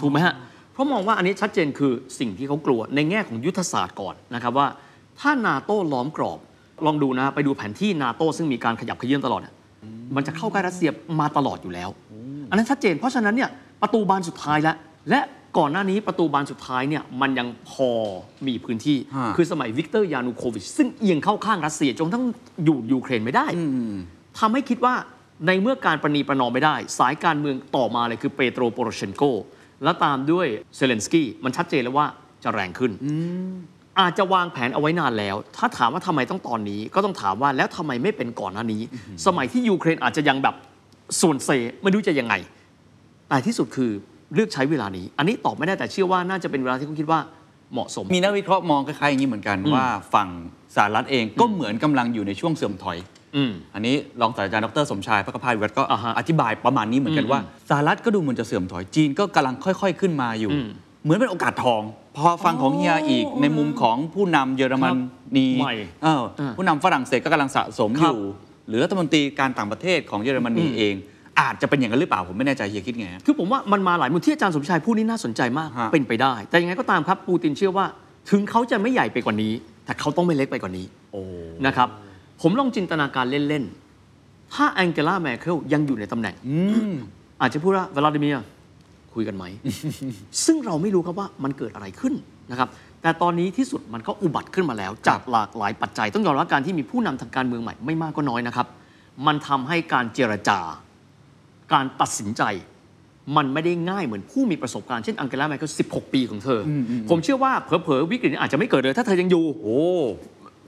Speaker 2: ถูกไหมฮะ เพราะมองว่าอันนี้ชัดเจนคือสิ่งที่เขากลัวในแง่ของยุทธศาสตร์ก่อนนะครับว่าถ้านาโต้ล้อมกรอบ ลองดูนะไปดูแผนที่นาโต้ซึ่งมีการขยับเขยื้อนตลอดอะมันจะเข้าใกล้รัสเซียมาตลอดอยู่แล้ว อันนั้นชัดเจน เพราะฉะนั้นเนี่ยประตูบานสุดท้ายแล้วและก่อนหน้านี้ประตูบานสุดท้ายเนี่ยมันยังพอมีพื้นที่
Speaker 1: ฮะ
Speaker 2: คือสมัยวิกเตอร์ยานูโควิชซึ่งเอียงเข้าข้างรัสเซียจนกระทั่งอยู่ยูเครนไม่ได้ทำให้คิดว่าในเมื่อการประนีประนอมไม่ได้ สายการเมืองต่อมาเลยคือเปโตรโปโรเชนโก และตามด้วยเซเลนสกี้มันชัดเจนแล้วว่าจะแรงขึ้น อาจจะวางแผนเอาไว้นานแล้ว ถ้าถามว่าทำไมต้องตอนนี้ ก็ต้องถามว่าแล้วทำไมไม่เป็นก่อนหน้านี้ สมัยที่ยูเครนอาจจะยังแบบซวนเซไม่รู้จะยังไง แต่ที่สุดคือเลือกใช้เวลานี้ อันนี้ตอบไม่ได้แต่เชื่อว่าน่าจะเป็นเวลาที่เขาคิดว่าเหมาะสม
Speaker 1: มีนักวิเคราะห์มองคล้ายๆอย่างนี้เหมือนกันว่าฝั่งสหรัฐเองก็เหมือนกำลังอยู่ในช่วงเสื่อมถอย
Speaker 2: อืม
Speaker 1: อันนี้รองศาสตราจารย์ดรสมชายพระกพายวิวัฒน์ก็
Speaker 2: อ่าฮะ
Speaker 1: อธิบายประมาณนี้เหมือนกัน
Speaker 2: อืม
Speaker 1: ว่าสหรัฐก็ดูเหมือนจะเสื่อมถอยจีนก็กำลังค่อย ๆ ขึ้นมาอยู่
Speaker 2: อืม
Speaker 1: เหมือนเป็นโอกาสทอง พอฟังของเฮียอีกในมุมของผู้นำเยอรมนี
Speaker 2: ใหม่
Speaker 1: เออ
Speaker 2: เออ
Speaker 1: ผู้นำฝรั่งเศสก็กำลังสะสม
Speaker 2: ค
Speaker 1: อ
Speaker 2: รับ
Speaker 1: ยู่ หรือรัฐมนตรีการต่างประเทศของเยอรมนี
Speaker 2: อืม
Speaker 1: เองอาจจะเป็นอย่างนั้นหรือเปล่า ผมไม่แน่ใจเฮียคิดไงฮะ
Speaker 2: คือผมว่ามันมาหลายมุมที่อาจารย์สมชายพูดนี่น่าสนใจมาก
Speaker 1: ฮะ
Speaker 2: เป็นไปได้ แต่ยังไงก็ตามครับปูตินเชื่อว่า ถึงเขาจะไม่ใหญ่ไปกว่านี้ แต่เขาต้องไม่เล็กไปกว่านี้
Speaker 1: โอ้
Speaker 2: นะครับ ผมลองจินตนาการเล่น ๆ ถ้าแองเกลาแมเคลยังอยู่ในตำแหน่ง
Speaker 1: อืม
Speaker 2: อาจจะพูดว่า วลาดิเมียร์คุยกันไหม ซึ่งเราไม่รู้ครับว่ามันเกิดอะไรขึ้นนะครับ แต่ตอนนี้ที่สุดมันก็อุบัติขึ้นมาแล้ว จากหลากหลายปัจจัย ต้องยอมรับการที่มีผู้นำทางการเมืองใหม่ไม่มากก็น้อยนะครับ มันทำให้การเจรจา การตัดสินใจ มันไม่ได้ง่ายเหมือนผู้มีประสบการณ์เช่นอังเกลาแมร์เคิล16 ปีของเธออผมเชื่อว่าเผลอๆวิกฤตนี้อาจจะไม่เกิดเลยถ้าเธอยังอยู่
Speaker 1: โอ้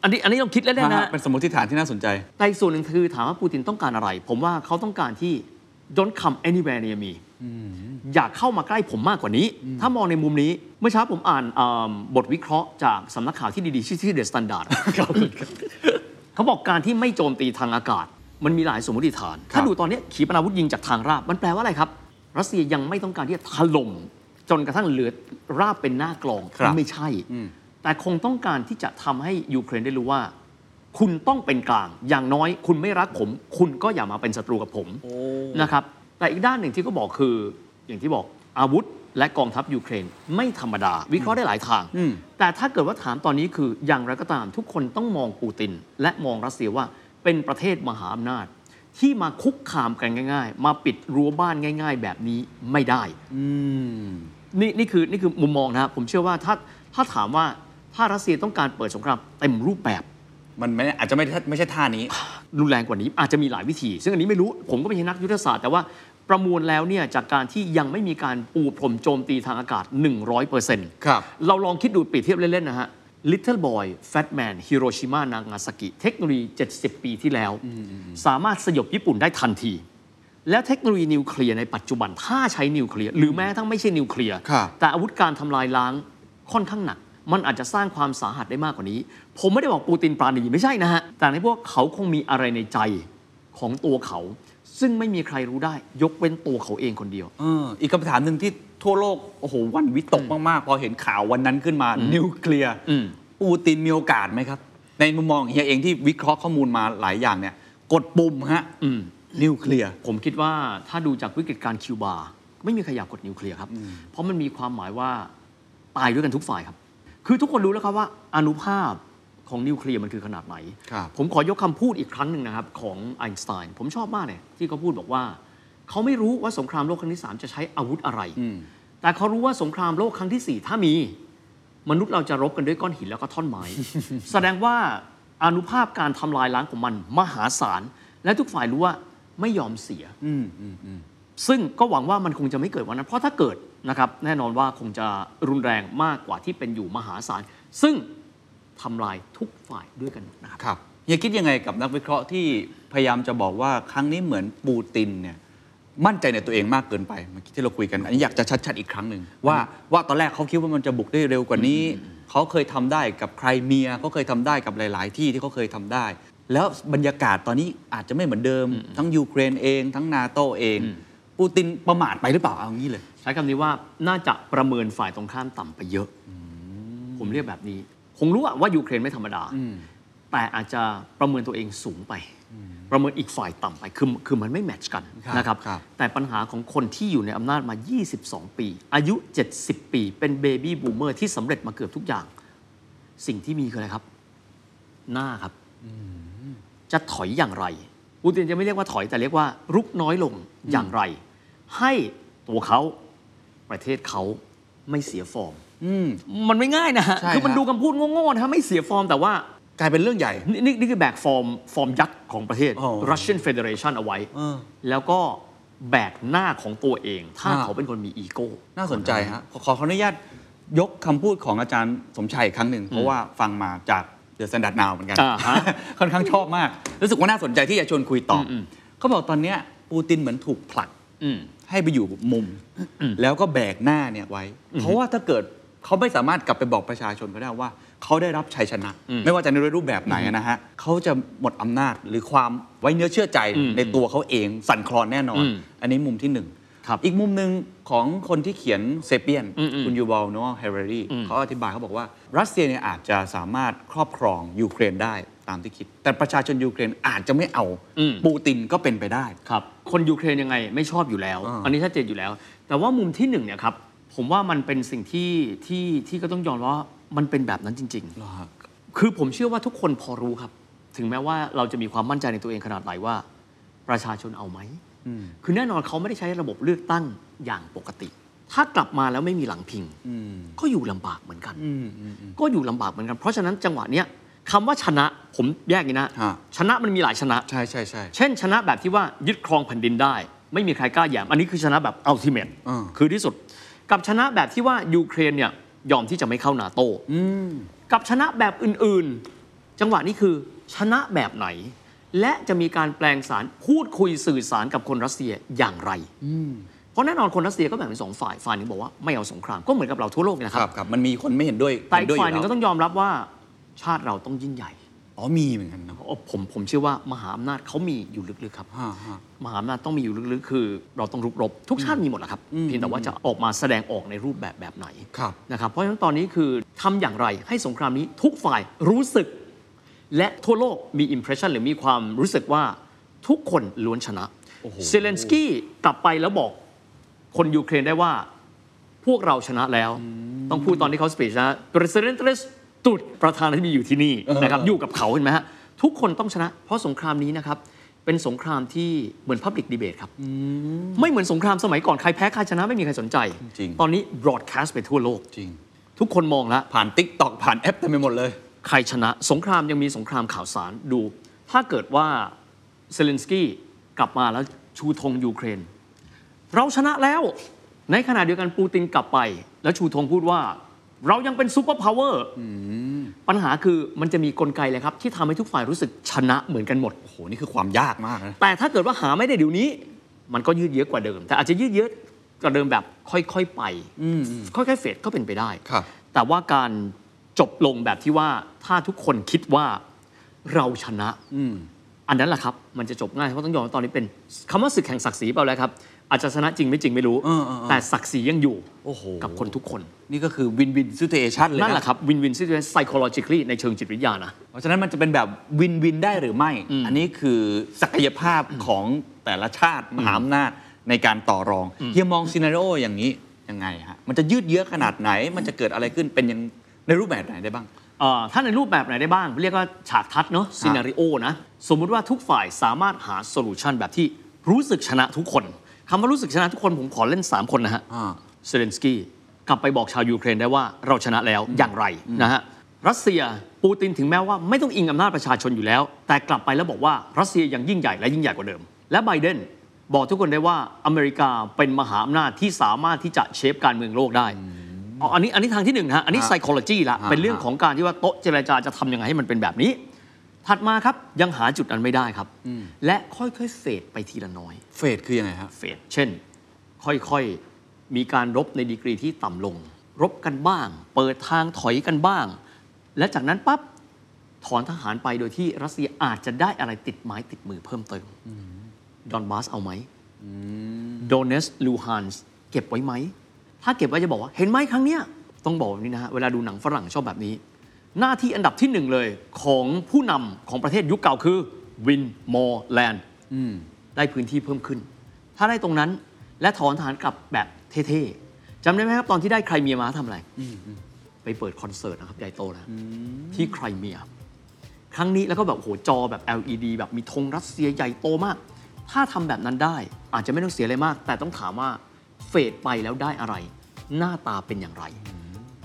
Speaker 2: อันนี้อันนี้ต้องคิดเล่นๆนะ
Speaker 1: เป็นสมมติฐานที่น่าสนใจ
Speaker 2: แต่อีกส่วนหนึ่งคือถามว่าปูตินต้องการอะไร ผมว่าเขาต้องการที่ don't come anywhere near me อย่าเข้ามาใกล้ผมมากกว่านี้ ถ้ามองในมุมนี้ เมื่อเช้าผมอ่านเอิ่มบทวิเคราะห์จากสำนักข่าวที่ดีๆ ชื่อที่เดอะสแตนดาร์ดเขาบอกการที่ไม่โจมตีทางอากาศ มันมีหลายสมมติฐาน ถ้าดูตอนนี้ขีปนาวุธยิงจากทางราบ มันแปลว่าอะไรครับ รัสเซียยังไม่ต้องการที่จะถล่มจนกระทั่งเหลือราบเป็นหน้ากลอง
Speaker 1: ครับ
Speaker 2: ไม่ใช่ แต่คงต้องการที่จะทำให้ยูเครนได้รู้ว่า คุณต้องเป็นกลาง อย่างน้อย คุณไม่รักผม คุณก็อย่ามาเป็นศัตรูกับผมนะครับแต่อีกด้านหนึ่งที่ก็บอกคืออย่างที่บอกอาวุธและกองทัพยูเครนไม่ธรรมดา วิเคราะห์ได้หลายทาง
Speaker 1: อืม
Speaker 2: แต่ถ้าเกิดว่าถามตอนนี้คืออย่างไรก็ตามทุกคนต้องมองปูติน และมองรัสเซียว่าเป็นประเทศมหาอำนาจ ที่มาคุกคามกันง่าย ๆ มาปิดรั้วบ้านง่าย ๆ แบบนี้ไม่ได้
Speaker 1: อืม
Speaker 2: นี่นี่คือนี่คือมุมมองนะครับผมเชื่อว่าถ้าถ้าถามว่า ถ้ารัสเซียต้องการเปิดสงครามเต็มรูปแบบ
Speaker 1: มันไม่อาจจะไม่ไม่ใช่ท่านี้
Speaker 2: รุนแรงกว่านี้อาจจะมีหลายวิธี ซึ่งอันนี้ไม่รู้ผมก็ไม่ใช่นักยุทธศาสตร์แต่ว่าประมวลแล้วเนี่ยจากการที่ยังไม่มีการปูพรมโจมตีทางอากาศ 100%
Speaker 1: ครับ
Speaker 2: เราลองคิดดูเปรียบเทียบเล่นๆนะฮะ Little Boy Fat Man Hiroshima Nagasaki เทคโนโลยี 70 ปีที่แล้ว สามารถสยบญี่ปุ่นได้ทันที และเทคโนโลยีนิวเคลียร์ในปัจจุบันถ้าใช้นิวเคลียร์หรือแม้กระทั่งไม่ใช่นิวเคลียร์
Speaker 1: ครับ
Speaker 2: แต่อาวุธการทำลายล้างค่อนข้างหนัก มันอาจจะสร้างความสาหัสได้มากกว่านี้ ผมไม่ได้บอกปูตินปราณีไม่ใช่นะฮะ แต่ในพวกเขาคงมีอะไรในใจของตัวเขา ซึ่งไม่มีใครรู้ได้ ยกเว้นตัวเขาเองคนเดียว
Speaker 1: เอออีกคำถามหนึ่งที่ทั่วโลก โอ้โหวันวิตกมาก ๆ พอเห็นข่าววันนั้นขึ้นมา นิวเคลียร์
Speaker 2: อืม
Speaker 1: ปูตินมีโอกาสไหมครับ ในมุมมองเฮียเองที่วิเคราะห์ข้อมูลมาหลายอย่างเนี่ย กดปุ่มฮะ
Speaker 2: อืม
Speaker 1: นิวเคลียร์
Speaker 2: ผมคิดว่าถ้าดูจากวิกฤตการณ์คิวบา ไม่มีใครอยากกดนิวเคลียร์ครับ เพราะมันมีความหมายว่าตายด้วยกันทุกฝ่ายครับ คือทุกคนรู้แล้วครับว่าอนุภาพของนิวเคลียร์มันคือขนาดไหน
Speaker 1: ครับ
Speaker 2: ผมขอยกคำพูดอีกครั้งหนึ่งนะครับ ของไอน์สไตน์ผมชอบมากเลยที่เขาพูดบอกว่า เขาไม่รู้ว่าสงครามโลกครั้งที่ 3 จะใช้อาวุธอะไรแต่เขารู้ว่าสงครามโลกครั้งที่ 4 ถ้ามี มนุษย์เราจะรบกันด้วยก้อนหินแล้วก็ท่อนไม้ แสดงว่าอานุภาพการทำลายล้างของมันมหาศาล และทุกฝ่ายรู้ว่าไม่ยอมเสียซึ่งก็หวังว่ามันคงจะไม่เกิดวันนั้น เพราะถ้าเกิด นะครับแน่นอนว่าคงจะรุนแรงมากกว่าที่เป็นอยู่มหาศาล ซึ่งทำลายทุกฝ่ายด้วยกันหมดนะครับ
Speaker 1: ครับเฮียคิดยังไงกับนักวิเคราะห์ที่พยายามจะบอกว่าครั้งนี้เหมือนปูตินเนี่ยมั่นใจในตัวเองมากเกินไปเมื่อกี้ที่เราคุยกันอันนี้อยากจะชัดๆอีกครั้งหนึ่งว่าว่าตอนแรกเขาคิดว่ามันจะบุกได้เร็วกว่านี้ เขาเคยทำได้กับไครเมียเขาเคยทำได้กับหลาย ๆ ที่ที่เขาเคยทำได้ แล้วบรรยากาศตอนนี้อาจจะไม่เหมือนเดิม ทั้งยูเครนเอง ทั้งนาโตเอง ปูตินประมาทไปหรือเปล่าเอางี้เลย
Speaker 2: ใช้คำนี้ว่าน่าจะประเมินฝ่ายตรงข้ามต่ำไปเยอะ ผมเรียกแบบนี้ คงรู้อะว่ายูเครนไม่ธรรมดา แต่อาจจะประเมินตัวเองสูงไป ประเมินอีกฝ่ายต่ำไปคือคือมันไม่ match กัน
Speaker 1: ครับ
Speaker 2: นะครับ
Speaker 1: ครับ
Speaker 2: แต่ปัญหาของคนที่อยู่ในอำนาจมา 22 ปี อายุ 70 ปี เป็น baby boomer ที่สำเร็จมาเกือบทุกอย่าง สิ่งที่มีคืออะไรครับ หน้าครับจะถอยอย่างไรปูตินจะไม่เรียกว่าถอยแต่เรียกว่ารุกน้อยลงอย่างไร ให้ตัวเขา ประเทศเขาไม่เสียฟอร์ม
Speaker 1: อืม
Speaker 2: มันไม่ง่ายนะฮะ
Speaker 1: ใช่
Speaker 2: คือมัน
Speaker 1: ฮะ
Speaker 2: ดูคำพูดโง่ๆนะฮะไม่เสียฟอร์มแต่ว่า ก
Speaker 1: ลายเป็นเรื่องใหญ่
Speaker 2: นี่นี่นี่คือแบกฟอร์ม ฟอร์มยักษ์ของประเทศ
Speaker 1: โอ้
Speaker 2: Russian Federation เอาไว้
Speaker 1: เออ
Speaker 2: แล้วก็แบกหน้าของตัวเอง ถ้า
Speaker 1: อ่า
Speaker 2: เขาเป็นคนมีอีโก้
Speaker 1: น่าสนใจฮะขอขอขออนุญาตยกคำพูดของอาจารย์สมชัยอีกครั้งหนึ่ง เพราะว่าฟังมาจากเดอะ s แ a นด r d ์นาวเหมือนกัน
Speaker 2: อ่าฮะ
Speaker 1: ค่อนข้างชอบมาก รู้สึกว่าน่าสนใจที่จะชวนคุยต่ออ
Speaker 2: ม
Speaker 1: เขาบอกตอนเนี้ยปูตินเหมือนถูกผลัก
Speaker 2: อืม
Speaker 1: ให้ไปอยู่มุม แล้วก็แบกหน้าเนี่ยไว้ เพราะว่าถ้าเกิดเขาไม่สามารถกลับไปบอกประชาชนก็ได้ว่า เขาได้รับชัยชนะ
Speaker 2: อืม
Speaker 1: ไม่ว่าจะในรูปแบบไหนนะฮะเขาจะหมดอำนาจหรือความไว้เนื้อเชื่อใจ
Speaker 2: อืม
Speaker 1: ในตัวเขาเองสั่นคลอนแน่นอน
Speaker 2: อืม
Speaker 1: อันนี้มุมที่หนึ่ง
Speaker 2: ครับ
Speaker 1: อีกมุมหนึ่งของคนที่เขียน Sapiens
Speaker 2: อืมอืม
Speaker 1: คุณ Yuval Noah Harari
Speaker 2: อืม
Speaker 1: เขาอธิบายเขาบอกว่า รัสเซียเนี่ยอาจจะสามารถครอบครองยูเครนได้ ตามที่คิด แต่ประชาชนยูเครนอาจจะไม่เอา
Speaker 2: อืม
Speaker 1: ปูตินก็เป็นไปได้
Speaker 2: ครับ คนยูเครนยังไงไม่ชอบอยู่แล้ว
Speaker 1: อ่า
Speaker 2: อันนี้ชัดเจนอยู่แล้ว แต่ว่ามุมที่หนึ่งเนี่ยครับผมว่ามันเป็นสิ่งที่ที่ที่ก็ต้องยอมรับว่ามันเป็นแบบนั้นจริง
Speaker 1: เหรอฮะ
Speaker 2: ๆคือผมเชื่อว่าทุกคนพอรู้ครับ ถึงแม้ว่าเราจะมีความมั่นใจในตัวเองขนาดไหนว่า ประชาชนเอาไหมคือแน่นอนเขาไม่ได้ใช้ระบบเลือกตั้งอย่างปกติ ถ้ากลับมาแล้วไม่มีหลังพิงก็อยู่ลำบากเหมือนกัน ก็อยู่ลำบากเหมือนกัน เพราะฉะนั้นจังหวะเนี้ย คำว่าชนะผมแยกอย่างนี้นะ
Speaker 1: ฮะ
Speaker 2: ชนะมันมีหลายชนะ
Speaker 1: ใช่ใช่ใช่
Speaker 2: เช่น ชนะแบบที่ว่ายึดครองแผ่นดินได้ ไม่มีใครกล้าแย้มอันนี้คือชนะแบบอัลติเมท
Speaker 1: อ่า
Speaker 2: คือที่สุด กับชนะแบบที่ว่ายูเครนเนี่ยยอมที่จะไม่เข้านาโตกับชนะแบบอื่นๆ จังหวะนี้คือชนะแบบไหน และจะมีการแปลงสารพูดคุยสื่อสารกับคนรัสเซียอย่างไร เพราะแน่นอนคนรัสเซียก็แบ่งเป็นสองฝ่าย ฝ่ายหนึงบอกว่าไม่เอาสงครามก็เหมือนกับเราทั่วโลกนี่แหละ
Speaker 1: ค
Speaker 2: ค
Speaker 1: รั
Speaker 2: รั
Speaker 1: บ บครับมันมีคนไม่เห็นด้วย
Speaker 2: แต่
Speaker 1: เห็
Speaker 2: อี
Speaker 1: นด้วย
Speaker 2: กฝ่ายหนึ่ง
Speaker 1: อ
Speaker 2: ก็ต้องยอมรับว่า ชาติเราต้องยิ่งใหญ่
Speaker 1: อ๋อมีเหมือนกันนะ
Speaker 2: โอ้ผมผมเชื่อว่ามหาอำนาจเขามีอยู่ลึกๆครับ
Speaker 1: ฮะฮะ
Speaker 2: มหาอำนาจต้องมีอยู่ลึกๆ คือ เราต้องรุกรบ ทุกชาติมีหมดแหละครับ เพียงแต่ว่าจะออกมาแสดงออกในรูปแบบแบบไหน
Speaker 1: ครับ
Speaker 2: นะครับ เพราะฉะนั้นตอนนี้คือทำอย่างไรให้สงครามนี้ทุกฝ่ายรู้สึก และทั่วโลกมีอิมเพรสชันหรือมีความรู้สึกว่าทุกคนล้วนชนะเซเลนสกี้กลับไปแล้วบอกคนยูเครนได้ว่า พวกเราชนะแล้ว ต้องพูดตอนที่เขาสปีชนะ President ตุดประธานาธิบดีอยู่ที่นี่นะครับอยู่กับเขาเห็นไหมฮะทุกคนต้องชนะ เพราะสงครามนี้นะครับเป็นสงครามที่เหมือน Public Debate ครับ ไม่เหมือนสงครามสมัยก่อน ใครแพ้ ใครชนะไม่มีใครสนใจ
Speaker 1: จริง
Speaker 2: ตอนนี้ broadcast ไปทั่วโลก
Speaker 1: จริง
Speaker 2: ทุกคนมองแล้ว
Speaker 1: ผ่าน t ิ k t o k ผ่านแอปเต็มไปหมดเลย
Speaker 2: ใครชนะ สงครามยังมีสงครามข่าวสารดู ถ้าเกิดว่าเซเลนสกี้กลับมาแล้วชูธงยูเครน เราชนะแล้ว ในขณะเดียวกันปูตินกลับไป แล้วชูธงพูดว่า เรายังเป็น superpower ปัญหาคือมันจะมีกลไกเลยครับ ที่ทำให้ทุกฝ่ายรู้สึกชนะเหมืมือนกันหมด
Speaker 1: โอ้โห นี่คือความยากมากนะ
Speaker 2: แต่ถ้าเกิดว่าหาไม่ได้เดี๋ยวนี้ มันก็ยืดเยื้อกว่าเดิม แต่อาจจะยืดเยื้อกว่าเดิมแบบค่อยๆไป ค่อยๆเฟดก็เป็นไปได้
Speaker 1: ครับ
Speaker 2: แต่ว่าการจบลงแบบที่ว่าถ้าทุกคนคิดว่าเราชนะอันนั้นแหละครับ มันจะจบง่ายเพราะต้องยอมว่าตอนนี้เป็นคำว่าศึกแห่งศักดิ์ศรีเปล่าแล้วครับ อาจจะชนะจริงไม่จริงไม่รู้
Speaker 1: เออเออเออ
Speaker 2: แต่ศักดิ์ศรียังอยู่
Speaker 1: โอ้โห
Speaker 2: กับคนทุกคน
Speaker 1: นี่ก็คือวินวิน i t u a t i o n เลย
Speaker 2: นั่นแห
Speaker 1: นะ
Speaker 2: ละครับวินวินซิทูเอชัน psychologically ในเชิงจิตวิทยานะ
Speaker 1: เพราะฉะนั้นมันจะเป็นแบบวินวินได้หรือไม่
Speaker 2: อืม
Speaker 1: อันนี้คือศักยภาพของแต่ละชาติมหาอำนาจในการต่อรองเฮียมอง scenario อย่างนี้ยังไงฮะมันจะยืดเยื้อขนาดไหน มันจะเกิดอะไรขึ้นเป็นยังในรูปแบบไหนได้บ้าง
Speaker 2: เอ่อถ้าในรูปแบบไหนได้บ้าง เรียกว่าฉากทัศน์เนาะ scenario นะ สมมุติว่าทุกฝ่ายสามารถหา solution แบบที่รู้สึกชนะทุกคน คำว่ารู้สึกชนะทุกคนผมขอเล่น 3 คนนะฮะ
Speaker 1: อ่า
Speaker 2: เซเลนสกี้กลับไปบอกชาวยูเครนได้ว่าเราชนะแล้วอย่างไรนะฮะรัสเซียปูตินถึงแม้ว่าไม่ต้องอิงอำนาจประชาชนอยู่แล้ว แต่กลับไปแล้วบอกว่ารัสเซียยังยิ่งใหญ่และยิ่งใหญ่กว่าเดิม และไบเดนบอกทุกคนได้ว่าอเมริกาเป็นมหาอำนาจที่สามารถที่จะเชฟการเมืองโลกได้อ๋ออันนี้อันนี้ทางที่หนึ่งนะฮะอันนี้
Speaker 1: ฮะ
Speaker 2: psychology ละ
Speaker 1: ฮะ
Speaker 2: เป็นเรื่องของการที่ว่าโต๊ะเจรจาจะทำยังไงให้มันเป็นแบบนี้ ถัดมาครับยังหาจุดนั้นไม่ได้ครับ และค่อยๆเฟดไปทีละน้อย
Speaker 1: เฟดคือยังไงครับ
Speaker 2: เฟดเช่น ค่อยๆมีการรบในดีกรีที่ต่ำลง รบกันบ้าง เปิดทางถอยกันบ้าง และจากนั้นปั๊บถอนทหารไปโดยที่รัสเซียอาจจะได้อะไรติดไม้ติดมือเพิ่มเติมดอนบาสเอาไหมโดเนตสก์ ลูฮันสก์เก็บไว้ไหม ถ้าเก็บไว้จะบอกว่า เห็นไหมครั้งเนี้ยต้องบอกแบบนี้นะฮะเวลาดูหนังฝรั่งชอบแบบนี้ หน้าที่อันดับที่หนึ่งเลยของผู้นำของประเทศยุคเก่าคือ win more land ได้พื้นที่เพิ่มขึ้น ถ้าได้ตรงนั้นและถอนทหารกลับแบบเท่ๆจำได้ไหมครับ ตอนที่ได้ใครเมียมาทำอะไร ไปเปิดคอนเสิร์ตนะครับใหญ่โตนะที่ใครเมีย ครั้งนี้แล้วก็แบบโหจอแบบ LED แบบมีธงรัสเซียใหญ่โตมาก ถ้าทำแบบนั้นได้อาจจะไม่ต้องเสียอะไรมาก แต่ต้องถามว่าเฟดไปแล้วได้อะไร หน้าตาเป็นอย่างไร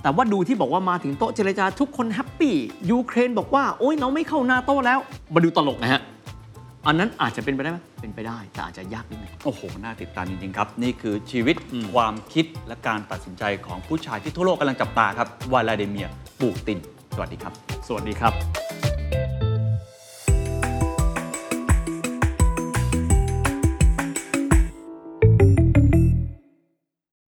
Speaker 2: แต่ว่าดูที่บอกว่ามาถึงโต๊ะเจรจาทุกคนแฮปปี้ยูเครนบอกว่าโอ๊ยเราไม่เข้านาโต้แล้ว มาดูตลกนะฮะอันนั้นอาจจะเป็นไปได้ไหมเป็นไปได้ แต่อาจจะยากนิดหนึง
Speaker 1: โอ้โห น่าติดตามจริง ๆ ครับ นี่คือชีวิต
Speaker 2: อืม
Speaker 1: ความคิดและการตัดสินใจของผู้ชายที่ทั่วโลกกำลังจับตาครับวลาดิเมียร์ปูติน สวัสดีครับ
Speaker 2: สวัสดีครับ